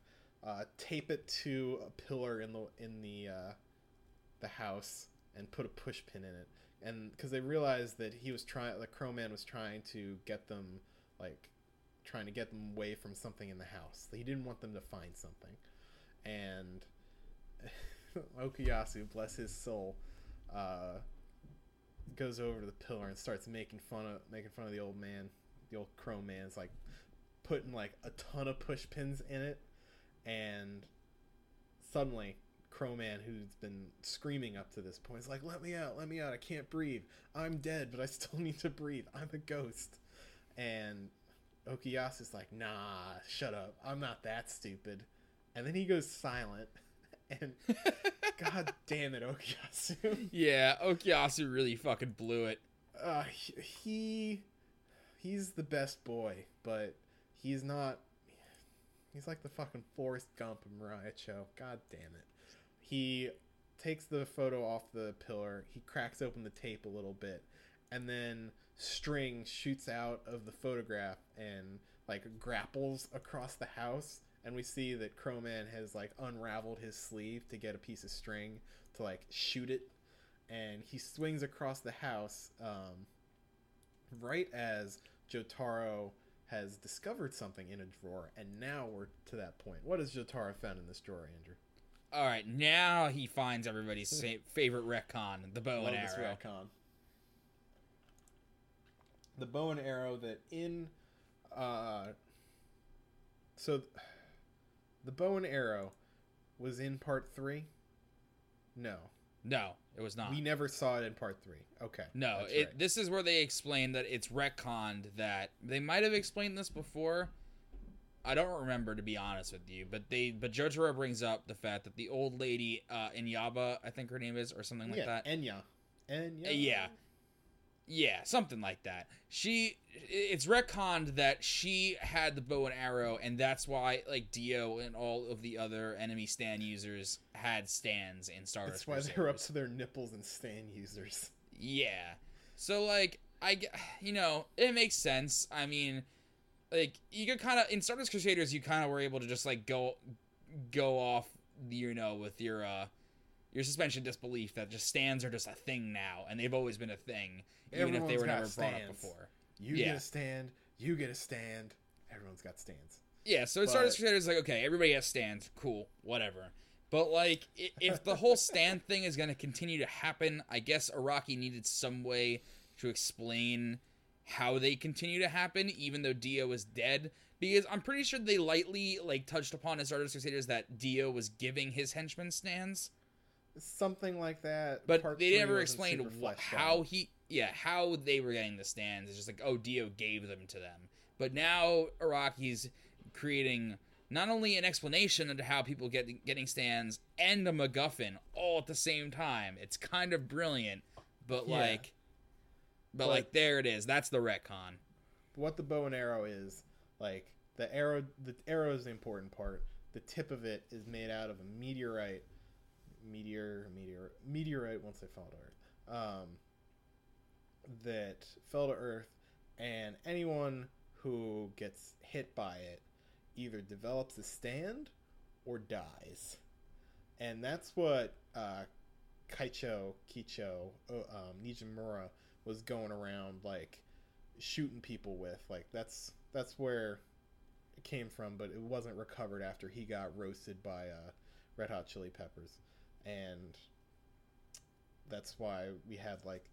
uh, tape it to a pillar in the in the uh, the house, and put a push pin in it. And because they realized that he was trying, the Crow Man was trying to get them, like, trying to get them away from something in the house. He didn't want them to find something, and [LAUGHS] Okuyasu, bless his soul, uh, goes over to the pillar and starts making fun of making fun of the old man. The old Crow Man is like putting like a ton of push pins in it, and suddenly Crow Man, who's been screaming up to this point, is like, "Let me out! Let me out! I can't breathe! I'm dead, but I still [LAUGHS] need to breathe. I'm a ghost." And Okuyasu's like, "Nah, shut up! I'm not that stupid." And then he goes silent, [LAUGHS] and God damn it, Okuyasu! [LAUGHS] yeah, Okuyasu really fucking blew it. uh, he he's the best boy, but he's not. He's like the fucking Forrest Gump of Morioh-cho. God damn it. He takes the photo off the pillar. He cracks open the tape a little bit, and then string shoots out of the photograph and like grapples across the house and we see that Crowman has like unraveled his sleeve to get a piece of string to like shoot it and he swings across the house um, right as Jotaro has discovered something in a drawer and now we're to that point what has Jotaro found in this drawer Andrew All right, now he finds everybody's favorite retcon, the bow Love and this arrow. retcon. The bow and arrow that in uh so th- the bow and arrow was in part 3? No. No, it was not. We never saw it in part 3. Okay. No, it, right. this is where they explain that it's retconned that they might have explained this before. I don't remember to be honest with you, but they but Jotaro brings up the fact that the old lady uh Inyaba, I think her name is, or something like yeah, that. Enya. Enya. Uh, yeah. Yeah, something like that. She it's retconned that she had the bow and arrow and that's why like Dio and all of the other enemy stand users had stands in Stardust. That's why they were up to their nipples and stand users. Yeah. So like I [SIGHS] you know, it makes sense. I mean, like you could kind of in Stardust Crusaders you kind of were able to just like go go off you know with your uh your suspension disbelief that just stands are just a thing now and they've always been a thing even if they were never brought up before. You Yeah. get a stand, you get a stand. Everyone's got stands. Yeah, so Stardust But- Crusaders like okay, everybody has stands, cool, whatever. But like, if the whole stand thing is going to continue to happen, I guess Araki needed some way to explain how they continue to happen, even though Dio is dead. Because I'm pretty sure they lightly like touched upon as Stardust Crusaders that Dio was giving his henchmen stands, Something like that. but Part they never explained wh- how he, yeah, how they were getting the stands. It's just like, oh, Dio gave them to them. But now Araki's creating not only an explanation into how people get getting stands and a MacGuffin all at the same time. It's kind of brilliant, but Yeah. like, but, But- like there it is. That's the retcon. what the bow and arrow is like the arrow the arrow is the important part the tip of it is made out of a meteorite meteor meteor meteorite once they fall to earth um, that fell to earth and anyone who gets hit by it either develops a stand or dies and that's what uh, Kaicho Kicho uh, um, Nijimura was going around like shooting people with. Like that's that's where it came from, but it wasn't recovered after he got roasted by uh, Red Hot Chili Peppers, and that's why we had like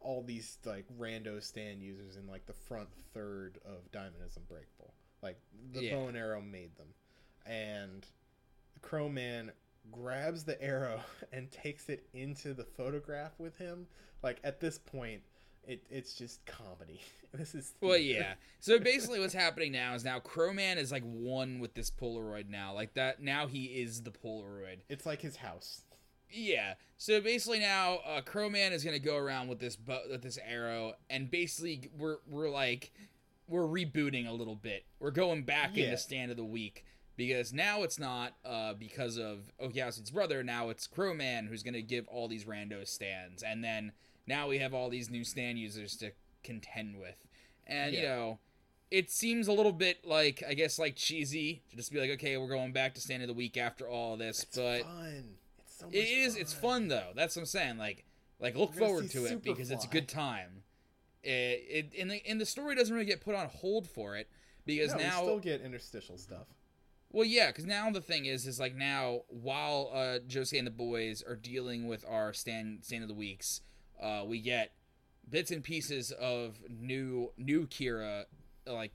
all these like rando stand users in like the front third of Diamond is Unbreakable. Like the Yeah. bow and arrow made them, and Crow Man grabs the arrow [LAUGHS] and takes it into the photograph with him. Like at this point, it it's just comedy. [LAUGHS] this is Well, [LAUGHS] yeah. So basically, what's happening now is now Crowman is like one with this Polaroid now. Like that. Now he is the Polaroid. It's like his house. Yeah. So basically now, uh, Crowman is gonna go around with this bu- with this arrow, and basically we're we're like we're rebooting a little bit. We're going back Yeah. into stand of the week because now it's not uh, because of Okuyasu's brother. Now it's Crowman who's gonna give all these rando stands, and then now we have all these new stand users to contend with, and you know. It seems a little bit like I guess like cheesy to just be like, okay, we're going back to stand of the week after all this, It's but fun. It's so much it is. It's fun though. That's what I'm saying. Like, like look forward to it because it's a good time. It, it and the and the story doesn't really get put on hold for it because No, we now, still get interstitial stuff. well, yeah, because now the thing is, is like now while uh, Josie and the boys are dealing with our stand stand of the weeks, uh, we get bits and pieces of new new Kira, like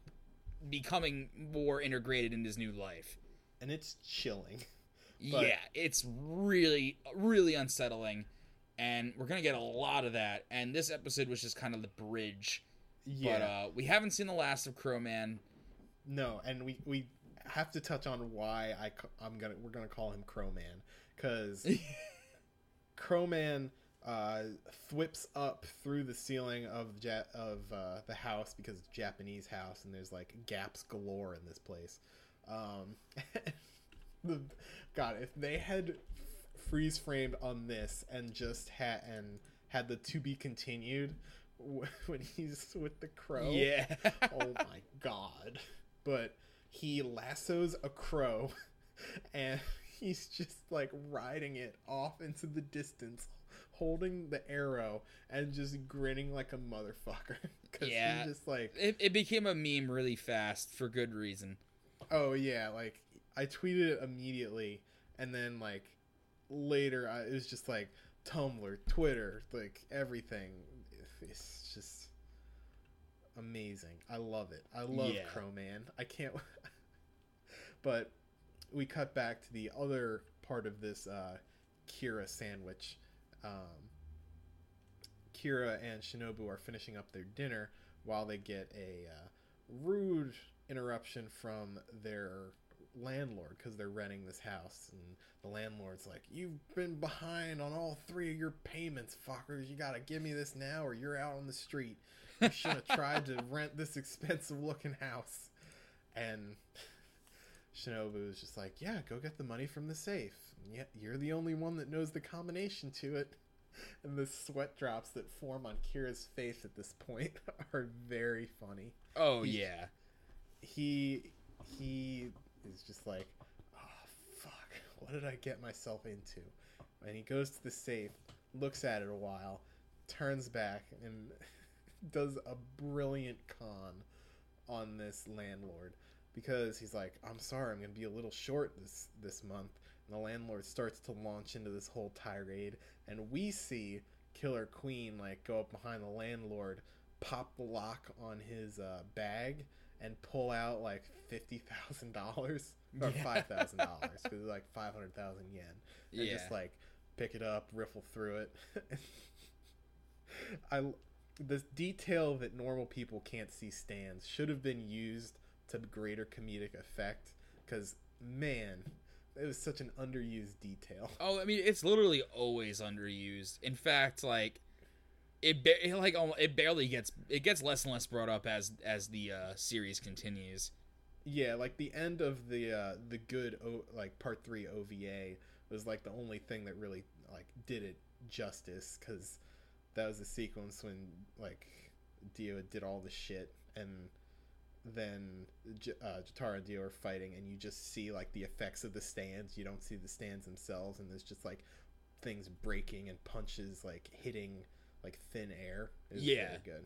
becoming more integrated in his new life. And it's chilling. [LAUGHS] But- yeah, it's really, really unsettling, and we're gonna get a lot of that. And this episode was just kind of the bridge. Yeah. But uh, we haven't seen the last of Crowman. No, and we we have to touch on why I I'm gonna we're gonna call him Crowman because [LAUGHS] Crowman uh, thwips up through the ceiling of ja- of uh, the house because it's a Japanese house and there's like gaps galore in this place. Um, [LAUGHS] the, God, if they had freeze framed on this and just had and had the to be continued wh- [LAUGHS] when he's with the crow. Yeah. oh my god. But he lassos a crow [LAUGHS] and he's just like riding it off into the distance, holding the arrow and just grinning like a motherfucker. [LAUGHS] Cause Yeah. just like, It, it became a meme really fast for good reason. oh yeah, like I tweeted it immediately and then like later I, it was just like Tumblr, Twitter, like everything. It's just amazing. I love it. I love Yeah. Crow Man. I can't. [LAUGHS] but we cut back to the other part of this uh, Kira sandwich. Um, Kira and Shinobu are finishing up their dinner while they get a uh, rude interruption from their landlord because they're renting this house and the landlord's like you've been behind on all three of your payments fuckers. You gotta give me this now or you're out on the street. You should have [LAUGHS] tried to rent this expensive looking house. And shinobu is just like yeah go get the money from the safe yeah you're the only one that knows the combination to it. And the sweat drops that form on kira's face at this point [LAUGHS] are very funny. Oh He- yeah. he he is just like oh fuck. What did i get myself into? And he goes to the safe looks at it a while turns back and [LAUGHS] does a brilliant con on this landlord. Because he's like i'm sorry i'm gonna be a little short this this month and the landlord starts to launch into this whole tirade and we see killer queen like go up behind the landlord pop the lock on his uh, bag and pull out like fifty thousand dollars [LAUGHS] or Yeah. five thousand dollars because it's like five hundred thousand yen. And Yeah. just like pick it up, riffle through it. [LAUGHS] I this detail that normal people can't see stands should have been used to greater comedic effect because man, it was such an underused detail. Oh, I mean, it's literally always underused. In fact, like it, ba- it like it barely gets it gets less and less brought up as as the uh, series continues. Yeah, like the end of the uh the good o- like part 3 OVA was like the only thing that really like did it justice cuz that was the sequence when like Dio did all the shit and then J- uh, Jotaro and Dio are fighting and you just see like the effects of the stands. You don't see the stands themselves and there's just like things breaking and punches like hitting like thin air. It was Yeah. very good.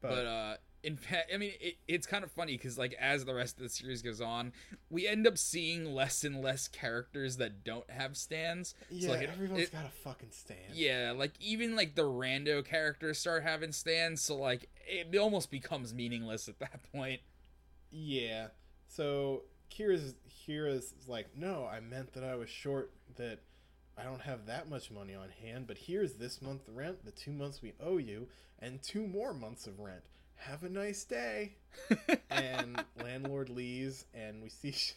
But, uh in fact, I mean, it, it's kind of funny because like as the rest of the series goes on, we end up seeing less and less characters that don't have stands. yeah, like, it- everyone's it- got a fucking stand. Yeah, like even like the rando characters start having stands, so like it almost becomes meaningless at that point. Yeah. So Kira's Kira's like, no, I meant that I was short. That I don't have that much money on hand. But here's this month rent, the two months we owe you, and two more months of rent. Have a nice day. [LAUGHS] and landlord leaves, and we see sh-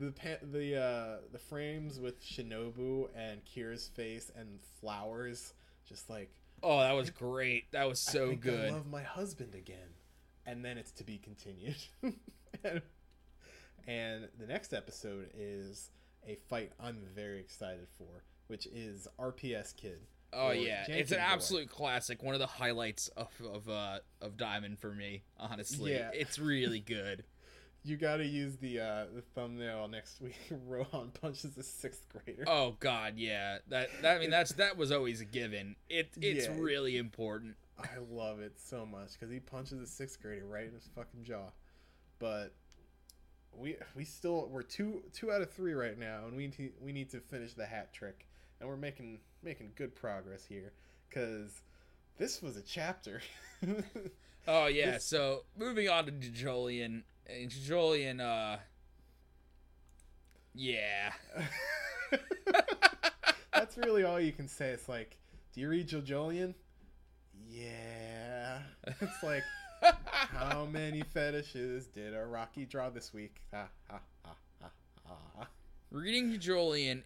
the pa- the uh, the frames with Shinobu and Kira's face and flowers, just like Oh, that was great. That was so think good. I love my husband again, and then it's to be continued. [LAUGHS] and, and the next episode is a fight I'm very excited for, which is RPS Kid. Oh yeah, it's an absolute classic. One of the highlights of of uh of Diamond for me, honestly. Yeah. It's really [LAUGHS] good. You got to use the uh, the thumbnail next week. [LAUGHS] Rohan punches a sixth grader. Oh god, yeah. That, that I mean that's that was always a given. It it's Yeah. really important. I love it so much because he punches a sixth grader right in his fucking jaw. But we we still we're two two out of three right now, and we need we need to finish the hat trick, and we're making making good progress here because this was a chapter. [LAUGHS] Oh yeah, This- so moving on to Jolian. And Jolian uh Yeah. [LAUGHS] That's really all you can say. It's like, do you read JoJolion? Yeah. [LAUGHS] It's like, how many fetishes did Araki draw this week? Ha ha ha ha ha. reading Jolian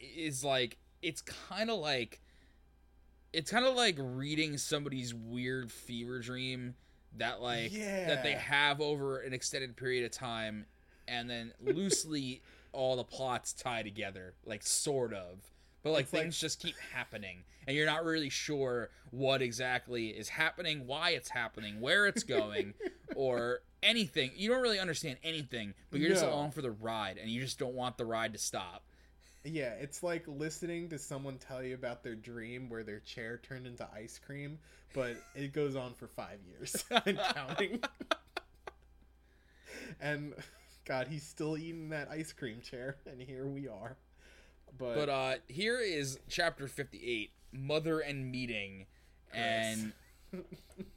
is like it's kind of like it's kind of like reading somebody's weird fever dream that like that they have over an extended period of time and then loosely all the plots tie together like sort of. But like It's like- things just keep happening and you're not really sure what exactly is happening why it's happening where it's going [LAUGHS] or anything. You don't really understand anything but you're just along for the ride and you just don't want the ride to stop Yeah, it's like listening to someone tell you about their dream where their chair turned into ice cream, but it goes on for five years [LAUGHS] and counting. [LAUGHS] and God, he's still eating that ice cream chair, and here we are. But, but uh here is chapter 58 mother and meeting and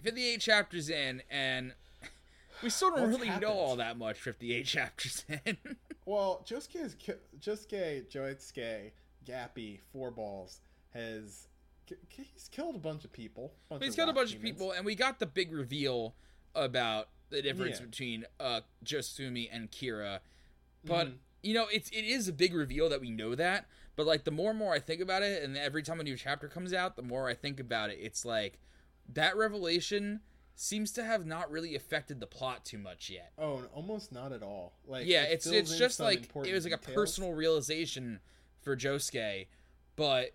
58 chapters in and we still don't What's really happened? know all that much 58 [LAUGHS] chapters in well, Josuke is Josuke, Joitsuke, Gappy, Four Balls has he's killed a bunch of people. bunch he's of got a bunch of people, and we got the big reveal about the difference Yeah. between uh, Josefumi and Kira. But Mhm. you know, it's it is a big reveal that we know that. But like the more and more I think about it, and every time a new chapter comes out, the more I think about it. It's like that revelation seems to have not really affected the plot too much yet. Oh, almost not at all. Like yeah, it it's it's just like it was like a personal realization for Josuke, but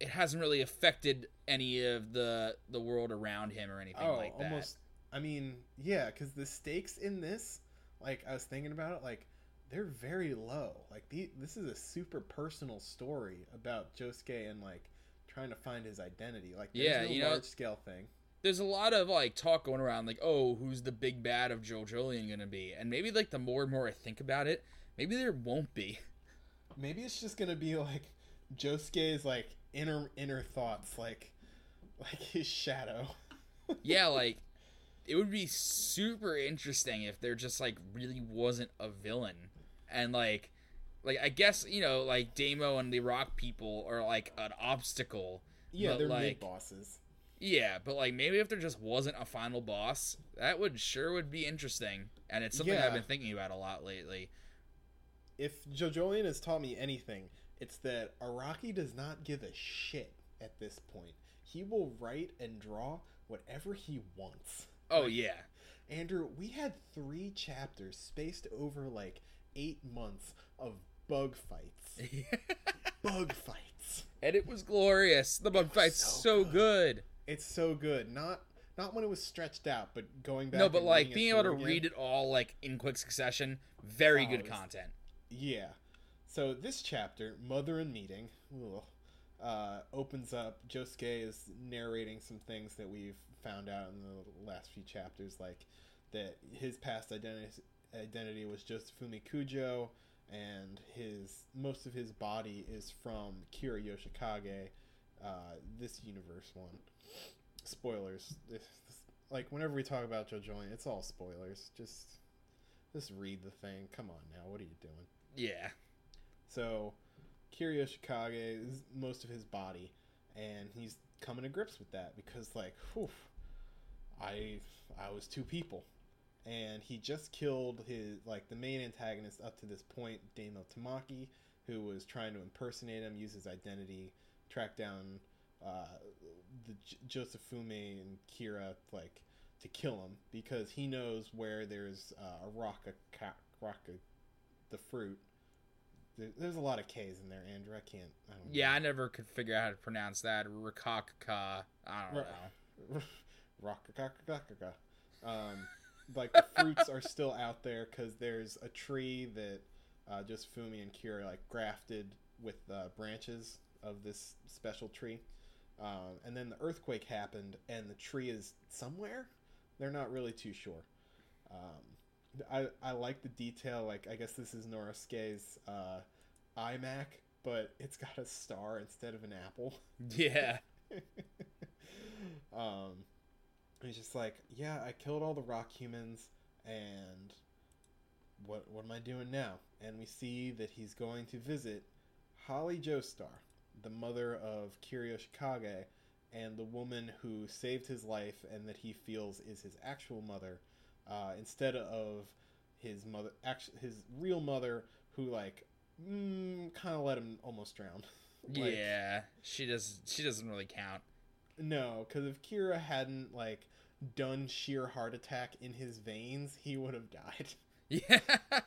it hasn't really affected any of the the world around him or anything oh, like that. almost. I mean, yeah, because the stakes in this, like I was thinking about it, like they're very low. Like the, this is a super personal story about Josuke and like trying to find his identity. Like there's Yeah, no you know- large scale thing. There's a lot of like talk going around like oh who's the big bad of JoJolion gonna be and maybe like the more and more i think about it maybe there won't be Maybe it's just gonna be like Josuke's like inner inner thoughts, like like his shadow. [LAUGHS] yeah like it would be super interesting if there just like really wasn't a villain and like like i guess you know like damo and the rock people are like an obstacle Yeah, they're like- bosses. Yeah but like maybe if there just wasn't a final boss that would sure would be interesting and it's something i've been thinking about a lot lately if JoJolion has taught me anything, it's that Araki does not give a shit at this point. He will write and draw whatever he wants. oh yeah Andrew, we had three chapters spaced over like eight months of bug fights. [LAUGHS] bug fights. and it was glorious. The bug was fight's so so, good. It's so good. Not not when it was stretched out, but going back. No, but like being able to again. read it all like in quick succession, very Oh, good content. Yeah. So this chapter, Mother and Meeting, ugh, uh, opens up. Josuke is narrating some things that we've found out in the last few chapters, like that his past identity identity was Josefumi Kujo, and his most of his body is from Kira Yoshikage, uh, this universe one. Spoilers. Like whenever we talk about JoJo, it's all spoilers. Just just read the thing. Come on now, what are you doing? Yeah. So, Kira Yoshikage is most of his body, and he's coming to grips with that because, like, whew, I I was two people, and he just killed his like the main antagonist up to this point, Damo Tamaki, who was trying to impersonate him, use his identity, track down uh, the J- Josefumi and Kira, like to kill him because he knows where there's uh, a Raka Raka the fruit. There- There's a lot of K's in there, Andrew. I can't. I don't Yeah, I never could figure out how to pronounce that. Rakakaka. I don't know. [LAUGHS] Rock-a-cock-a-cock-a-cock. Um, like the fruits are [LAUGHS] still out there because there's a tree that uh, Josefumi and Kira like grafted with uh, branches of this special tree. Um, and then the earthquake happened, and the tree is somewhere. They're not really too sure. Um, I I like the detail. Like I guess this is Norisuke's uh, iMac, but it's got a star instead of an apple. [LAUGHS] Yeah. [LAUGHS] um, he's just like, yeah, I killed all the rock humans, and what what am I doing now? And we see that he's going to visit Holly Joestar, the mother of Kira Yoshikage, and the woman who saved his life and that he feels is his actual mother, uh, instead of his mother, actually his real mother, who like mm, kind of let him almost drown. [LAUGHS] Like, yeah. She does she doesn't really count. No, because if Kira hadn't like done sheer heart attack in his veins, he would have died. [LAUGHS] Yeah. [LAUGHS]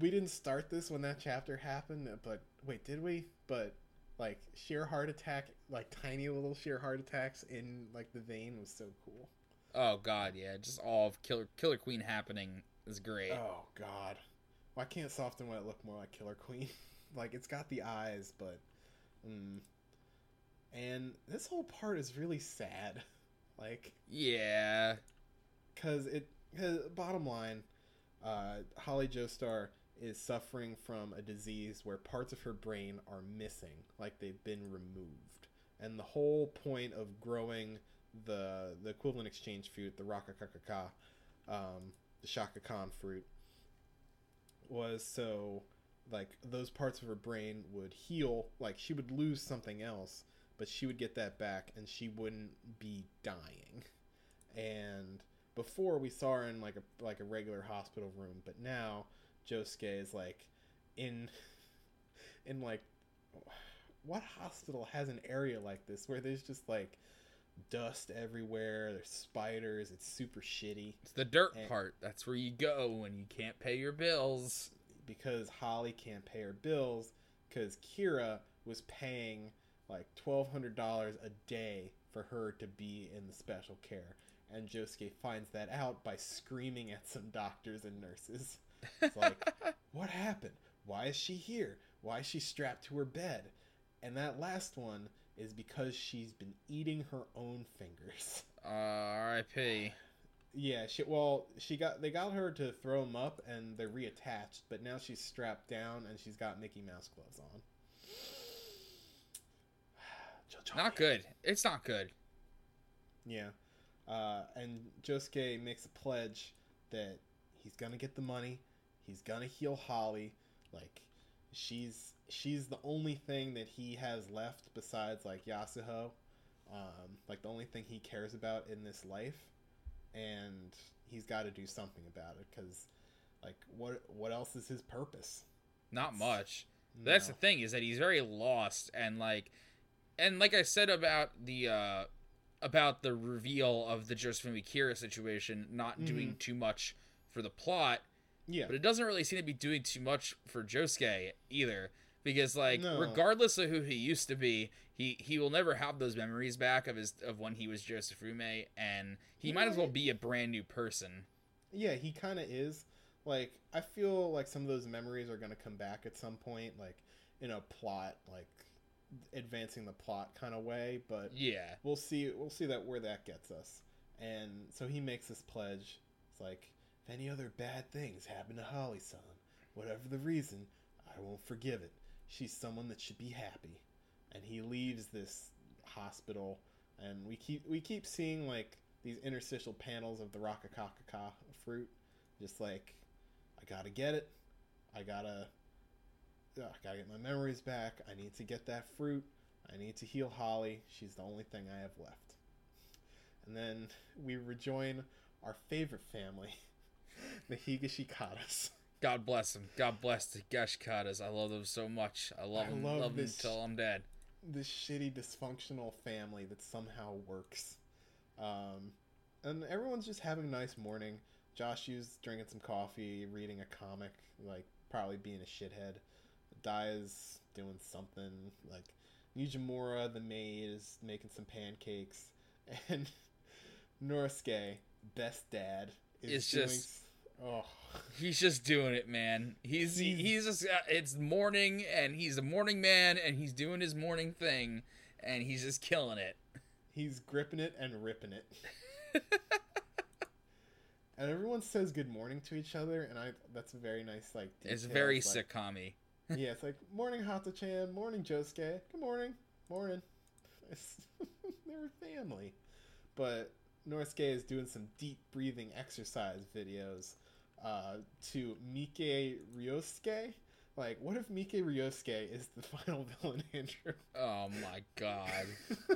We didn't start this when that chapter happened, but wait, did we? But like sheer heart attack, like tiny little sheer heart attacks in like the vein was so cool. Oh god, yeah, just all of Killer Killer Queen happening is great. Oh god, why can't Soft & Wet look more like Killer Queen? [LAUGHS] like it's got the eyes, but mm. and this whole part is really sad. [LAUGHS] Like yeah, because it cause bottom line, uh, Holly Joestar is suffering from a disease where parts of her brain are missing, like they've been removed, and the whole point of growing the the equivalent exchange fruit, the Rakakakaka, um, the Shaka Khan fruit, was so like those parts of her brain would heal. Like she would lose something else, but she would get that back, and she wouldn't be dying. And before we saw her in like a like a regular hospital room, but now Josuke is like in [LAUGHS] in like what hospital has an area like this where there's just like dust everywhere, there's spiders, it's super shitty. It's the dirt And- part. That's where you go when you can't pay your bills. because Holly can't pay her bills because Kira was paying like twelve hundred dollars a day for her to be in the special care, and Josuke finds that out by screaming at some doctors and nurses. It's like, what happened? Why is she here? Why is she strapped to her bed? And that last one is because she's been eating her own fingers. Uh, R.I.P. Yeah, she well, she got they got her to throw them up and they're reattached, but now she's strapped down and she's got Mickey Mouse gloves on. [SIGHS] Not good. It's not good. Yeah, uh, and Josuke makes a pledge that he's gonna get the money, he's gonna heal Holly. Like, she's she's the only thing that he has left besides like Yasuho, um, like the only thing he cares about in this life, and he's got to do something about it because, like, what what else is his purpose? Not much. That's the thing is that he's very lost and like and like I said about the uh about the reveal of the Josefumi Kira situation not doing Mhm. too much for the plot, yeah, but it doesn't really seem to be doing too much for Josuke either. Because like No. regardless of who he used to be, he he will never have those memories back of his of when he was Josefumi and he You might as well be a brand new person. Yeah, he kind of is. Like, I feel like some of those memories are going to come back at some point, like in a plot, like advancing the plot kind of way. But Yeah. we'll see. We'll see that where that gets us. And so he makes this pledge. It's like, if any other bad things happen to Holly-san, whatever the reason, I won't forgive it. She's someone that should be happy. And he leaves this hospital, and we keep we keep seeing like these interstitial panels of the Rakakakaka fruit, just like, I gotta get it. I gotta. I gotta get my memories back. I need to get that fruit. I need to heal Holly. She's the only thing I have left. And then we rejoin our favorite family, [LAUGHS] the Higashikatas. God bless them. God bless the Gashikatas. I love them so much. I love I them. love Love, them till I'm dead. This shitty, dysfunctional family that somehow works. Um, and everyone's just having a nice morning. Josh is drinking some coffee, reading a comic, like probably being a shithead. Daya's doing something. Like Nijimura, the maid, is making some pancakes, [LAUGHS] and Norisuke, best dad, is It's doing. just- oh, He's just doing it, man. He's He's- he's just uh, it's morning and he's a morning man and he's doing his morning thing and he's just killing it. he's gripping it and ripping it. [LAUGHS] and everyone says good morning to each other, and I that's a very nice like. It's very like- [LAUGHS] yeah, it's like morning Hata-chan, morning Josuke, good morning, morning. [LAUGHS] They're a family, but Norisuke is doing some deep breathing exercise videos uh, to Mike Ryosuke. Like, what if Mike Ryosuke is the [LAUGHS] final villain, Andrew? Oh my god. [LAUGHS]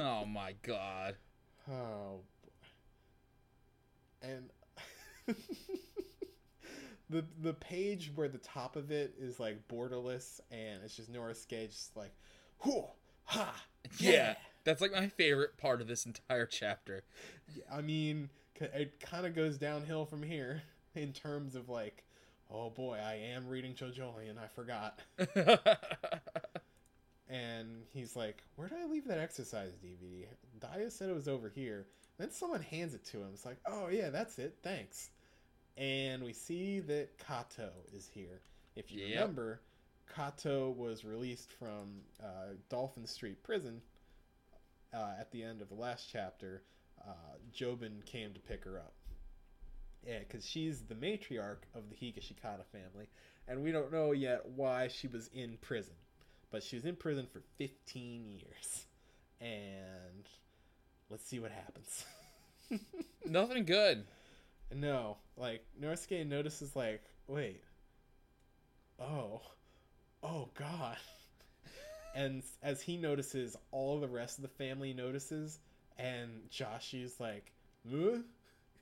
Oh my god. Oh, boy. and [LAUGHS] the the page where the top of it is like borderless, and it's just Norisuke just like, whoo, ha, Yeah. That's like my favorite part of this entire chapter. Yeah, I mean, it kind of goes downhill from here in terms of like, oh boy, I am reading JoJo and I forgot. [LAUGHS] And he's like, "Where did I leave that exercise DVD?" Daya said it was over here. Then someone hands it to him. It's like, "Oh yeah, that's it. Thanks." And we see that Kato is here. If you Yep. remember, Kato was released from uh, Dolphin Street Prison uh, at the end of the last chapter. Uh, Jobin came to pick her up. Yeah, because she's the matriarch of the Higashikata family, and we don't know yet why she was in prison. But she was in prison for 15 years. And let's see what happens. [LAUGHS] Nothing good. no, like, Norisuke notices, like, wait. Oh. Oh, God. [LAUGHS] And as he notices, all the rest of the family notices, and Joshu's like, huh?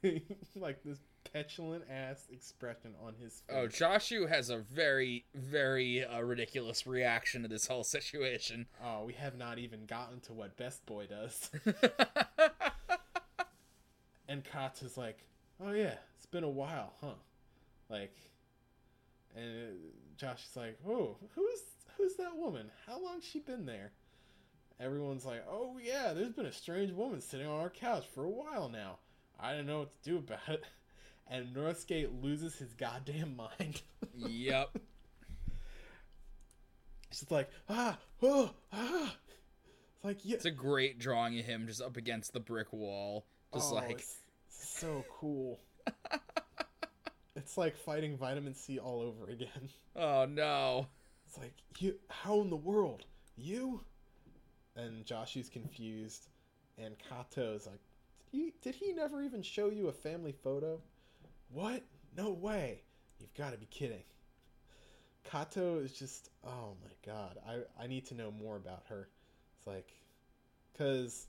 [LAUGHS] like this petulant ass expression on his face. Oh, Joshu has a very, very uh, ridiculous reaction to this whole situation. [LAUGHS] Oh, we have not even gotten to what Best Boy does. [LAUGHS] and Kata's like, oh yeah, it's been a while, huh? Like, and Josh is like, oh, who's who's that woman? How long's she been there? Everyone's like, oh yeah, there's been a strange woman sitting on our couch for a while now. I don't know what to do about it. [LAUGHS] And Norisuke loses his goddamn mind. yep. [LAUGHS] She's like, ah, oh, ah. It's like, yeah, It's a great drawing of him just up against the brick wall. Just Oh, like, it's so cool. [LAUGHS] it's like fighting vitamin C all over again. [LAUGHS] oh no. It's like you. How in the world you? And Joshu's confused, and Kato's like, did he, did he never even show you a family photo? What? No way! You've got to be kidding. Kato is just, oh my god, I I need to know more about her. It's like, cause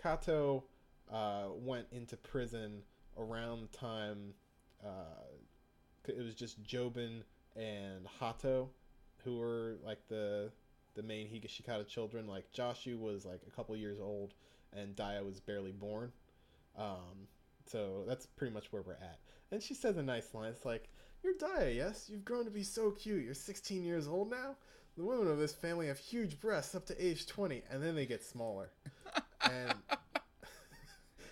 Kato uh, went into prison around the time uh, it was just Jobin and Hato who were like the the main Higashikata children. Like Joshu was like a couple years old, and Daya was barely born. Um, so that's pretty much where we're at. And she says a nice line. It's like, "You're Daya, yes. You've grown to be so cute. You're 16 years old now. The women of this family have huge breasts up to age 20, and then they get smaller." And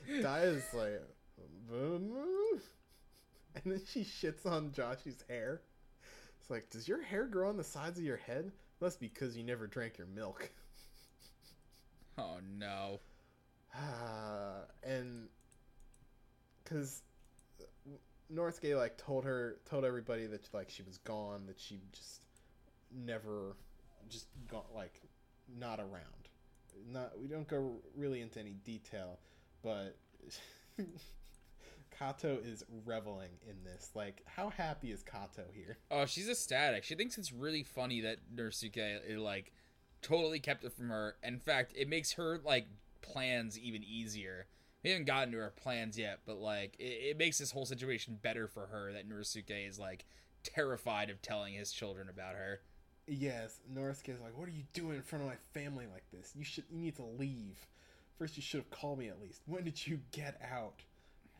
[LAUGHS] Daya's like, Boom. [LAUGHS] and then she shits on Joshy's hair. It's like, does your hair grow on the sides of your head? Must be because you never drank your milk. Oh no. Ah, [SIGHS] and because uh, Norisuke like told her, told everybody that like she was gone, that she just never, just got like not around. Not we don't go really into any detail, but [LAUGHS] Kato is reveling in this. Like, how happy is Kato here? Oh, she's ecstatic. She thinks it's really funny that Norisuke it, eh, like totally kept it from her. In fact, it makes her like plans even easier. We haven't gotten to her plans yet, but like it, it makes this whole situation better for her that Norisuke is like terrified of telling his children about her. Yes, Norisuke is like, "What are you doing in front of my family like this? You should, you need to leave. First, you should have called me at least. When did you get out?"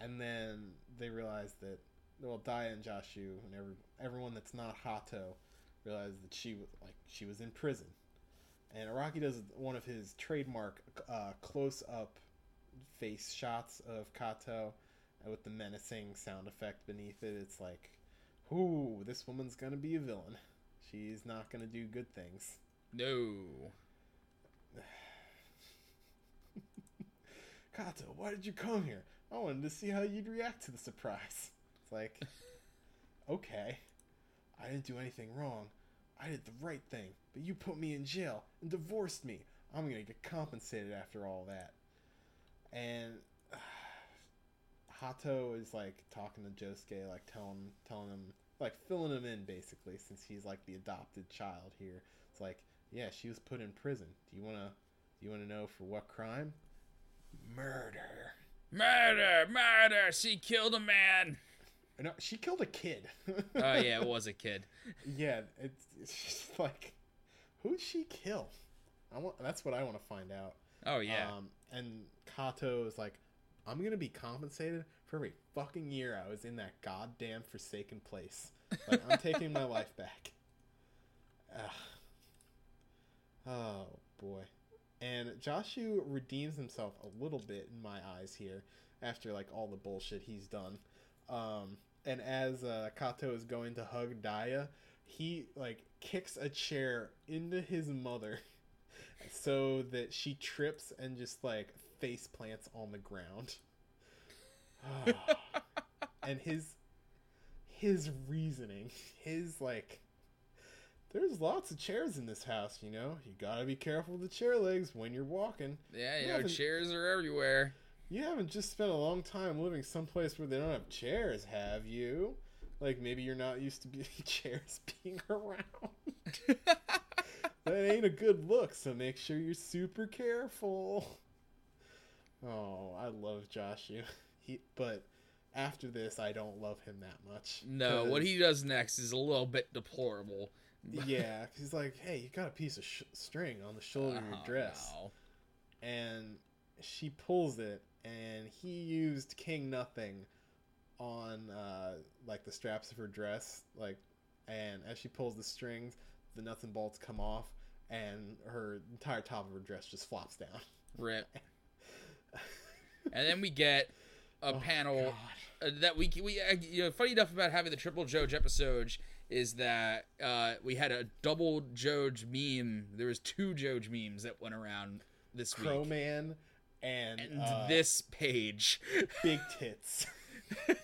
And then they realize that, well, Daya and Joshu and every, everyone that's not Hato realized that she was like she was in prison. And Araki does one of his trademark uh, close-up face shots of Kato with the menacing sound effect beneath it. It's like, "Ooh, this woman's gonna be a villain." She's not gonna do good things. No. [SIGHS] Kato, why did you come here? I wanted to see how you'd react to the surprise. It's like, [LAUGHS] okay, I didn't do anything wrong. I did the right thing, but you put me in jail and divorced me. I'm gonna get compensated after all that. And [SIGHS] Hato is like talking to Josuke, like telling telling him like filling him in basically, since he's like the adopted child here. It's like, yeah, she was put in prison. Do you wanna do you wanna know for what crime? Murder. Murder! Murder! She killed a man! No, she killed a kid. Oh, yeah, it [LAUGHS] was a kid. yeah, it's, it's like, who'd she kill? I want. That's what I want to find out. Oh, yeah. Um, and Kato is like, I'm gonna be compensated for every fucking year I was in that goddamn forsaken place. Like, I'm taking my life back. Ugh. And Joshu redeems himself a little bit in my eyes here after like all the bullshit he's done. Um, and as uh, Kato is going to hug Daya, he like kicks a chair into his mother [LAUGHS] so that she trips and just like face plants on the ground. [LAUGHS] and his his reasoning, his like there's lots of chairs in this house, you know. You gotta be careful with the chair legs when you're walking. Yeah, you You know, chairs are everywhere. You haven't just spent a long time living someplace where they don't have chairs, have you? Like maybe you're not used to be [LAUGHS] chairs being around. [LAUGHS] that ain't a good look, so make sure you're super careful. Oh, I love Joshu. [LAUGHS] He but after this I don't love him that much. no, what he does next is a little bit deplorable. [LAUGHS] Yeah, he's like, "Hey, you got a piece of sh- string on the shoulder of your Oh, dress." no. and she pulls it and he used king nothing on uh like the straps of her dress like and as she pulls the strings the nuts and bolts come off and her entire top of her dress just flops down Rip. [LAUGHS] and then we get a [LAUGHS] Oh, panel uh, that we we uh, you know funny enough about having the triple Joge episode is that uh, we had a double Joge meme. There was two Joge memes that went around this week. crow man and, and uh, this page. [LAUGHS] big tits [LAUGHS]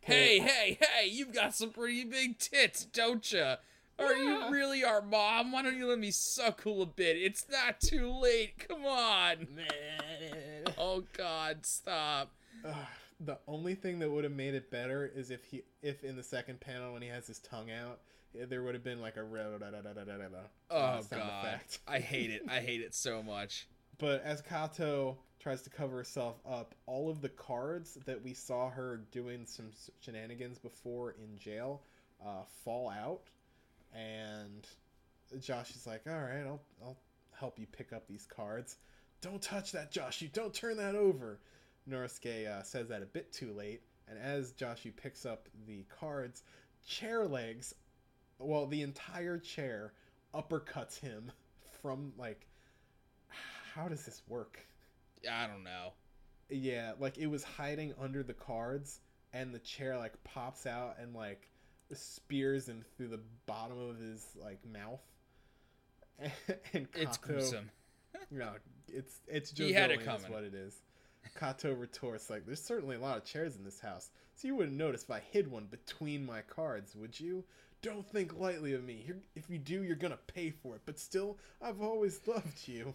hey, hey, hey! You've got some pretty big tits, don't you? Are Yeah. you really our mom? Why don't you let me suckle a bit? It's not too late. Come on. [LAUGHS] Oh God, stop. Ugh, the only thing that would have made it better is if he if in the second panel when he has his tongue out eh, there would have been like a Oh uh, sound God, effect. I hate it. I [LAUGHS] hate it so much. But as Kaato tries to cover herself up, all of the cards that we saw her doing some shenanigans before in jail uh, fall out, and Josh is like, "All right, I'll I'll help you pick up these cards. Don't touch that, Josh. You don't turn that over." Norisuke uh, says that a bit too late, and as Joshu picks up the cards, chair legs, well, the entire chair uppercuts him from like how does this work? I don't know. Yeah, like it was hiding under the cards, and the chair like pops out and like spears him through the bottom of his like mouth. [LAUGHS] and It's Kaato, gruesome. [LAUGHS] no, it's it's just He had it coming. what it is. Kaato retorts like, "There's certainly a lot of chairs in this house, so you wouldn't notice if I hid one between my cards, would you? Don't think lightly of me. You're, if you do, you're gonna pay for it. But still, I've always loved you."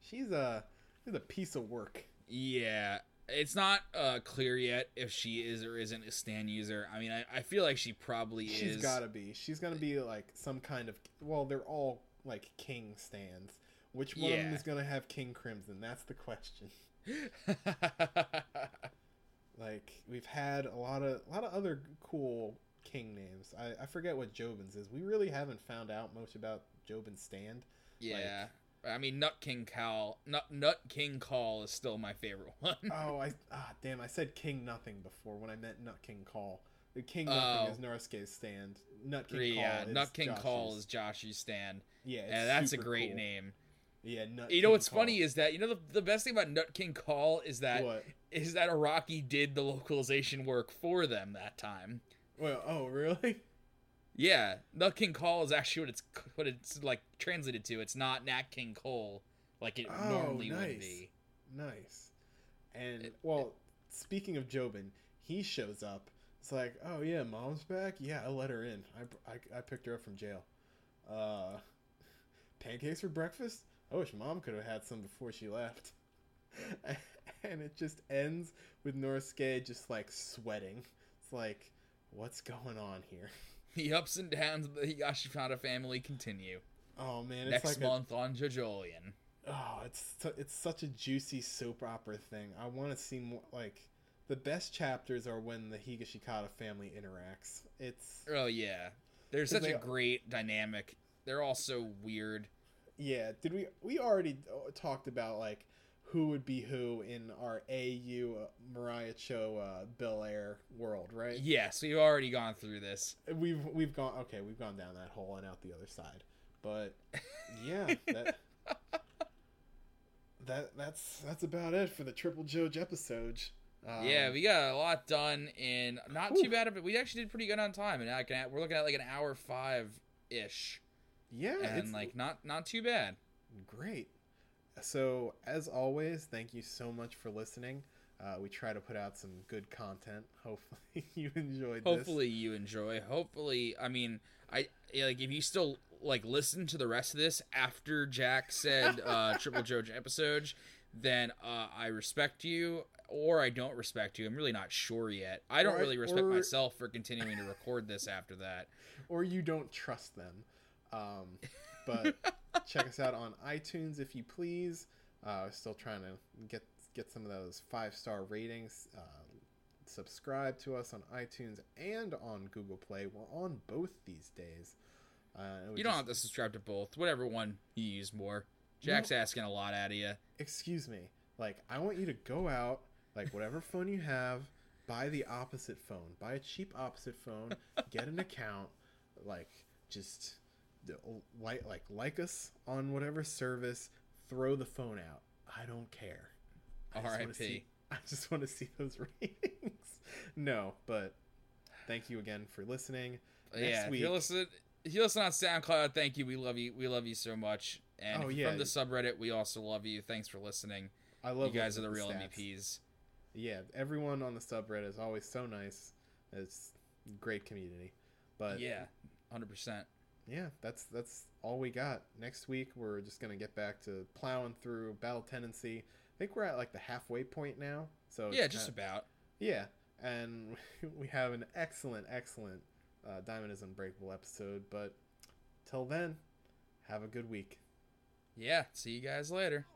She's a she's a piece of work. Yeah, it's not uh, clear yet if she is or isn't a Stand user. I mean, I, I feel like she probably She's is. She's gotta be. She's gonna be like some kind of. Well, they're all like king stands. Which one of them is gonna have King Crimson? That's the question. [LAUGHS] Like we've had a lot of a lot of other cool king names. I, I forget what Jobin's is. We really haven't found out much about Jobin's stand. yeah. I mean, Nut King Cal, Nut Nut King Call is still my favorite [LAUGHS] one. Oh, I ah damn! I said King Nothing before when I meant Nut King Call. The King Nothing Oh. is Norisuke's stand. Nut King yeah, Call is Nut King Call is Joshu's stand, yeah, and that's a great cool. name. Yeah, Nut. You know King what's Call. funny is that you know the, the best thing about Nut King Call is that is what? that Araki did the localization work for them that time. Well, oh [LAUGHS] really? Yeah, Nut King Cole is actually what it's what it's like translated to. It's not Nat King Cole like it Oh, normally would be. Nice. And It- well, speaking of Jobin, he shows up. It's like, oh yeah, mom's back. Yeah, I let her in. I, I, I picked her up from jail. Uh, [LAUGHS] pancakes for breakfast. I wish mom could have had some before she left. [LAUGHS] and it just ends with Norisuke just like sweating. It's like, what's going on here? [LAUGHS] [LAUGHS] The ups and downs of the Higashikata family continue. Oh man, it's Next like a, month on JoJolion. Oh, it's it's such a juicy soap opera thing. I want to see more. Like the best chapters are when the Higashikata family interacts. It's Oh yeah, there's such a great dynamic. They're all so weird. yeah. Did we we already uh, talked about like who would be who in our AU Morioh-cho uh, Bel Air world, right? Yes, we've already gone through this. We've we've gone okay. We've gone down that hole and out the other side. But yeah, [LAUGHS] that that that's that's about it for the Triple Joge episode. Um, yeah, we got a lot done in not Whew. too bad of it. We actually did pretty good on time, and I can, we're looking at like an hour five ish, yeah, and like not not too bad. great. So as always, thank you so much for listening. Uh, we try to put out some good content. [LAUGHS] Hopefully you enjoyed this. Hopefully you enjoy. Hopefully, I mean, I like if you still like listen to the rest of this after Jack said uh, [LAUGHS] Triple Joge episode, then uh, I respect you, or I don't respect you. I'm really not sure yet. I don't Or really respect or- myself for continuing to record this after that. [LAUGHS] or you don't trust them. Um, but check us out on iTunes if you please. Uh, still trying to get get some of those five star ratings. Uh, subscribe to us on iTunes and on Google Play. We're on both these days. Uh, You don't just- have to subscribe to both, whatever one you use more. Jack's asking a lot out of you. excuse me. Like, I want you to go out, like, whatever phone you have, buy the opposite phone. Buy a cheap opposite phone, [LAUGHS] get an account, like, just like, like, like us on whatever service, throw the phone out. I don't care. I just wanna R.I.P.. I just want to see those [LAUGHS] ratings. no, but thank you again for listening. Next yeah, if you listen, if you listen on SoundCloud, thank you. We love you. We love you so much. And Oh, yeah. from the subreddit, we also love you. Thanks for listening. I love you guys are the real stats. MVPs. yeah, everyone on the subreddit is always so nice. It's great community. But yeah, hundred percent yeah, that's that's all we got. Next week we're just gonna get back to plowing through Battle Tendency. I think we're at like the halfway point now. So yeah, just kinda, about. Yeah, and [LAUGHS] we have an excellent, excellent uh, Diamond is Unbreakable episode. But till then, have a good week. Yeah, see you guys later.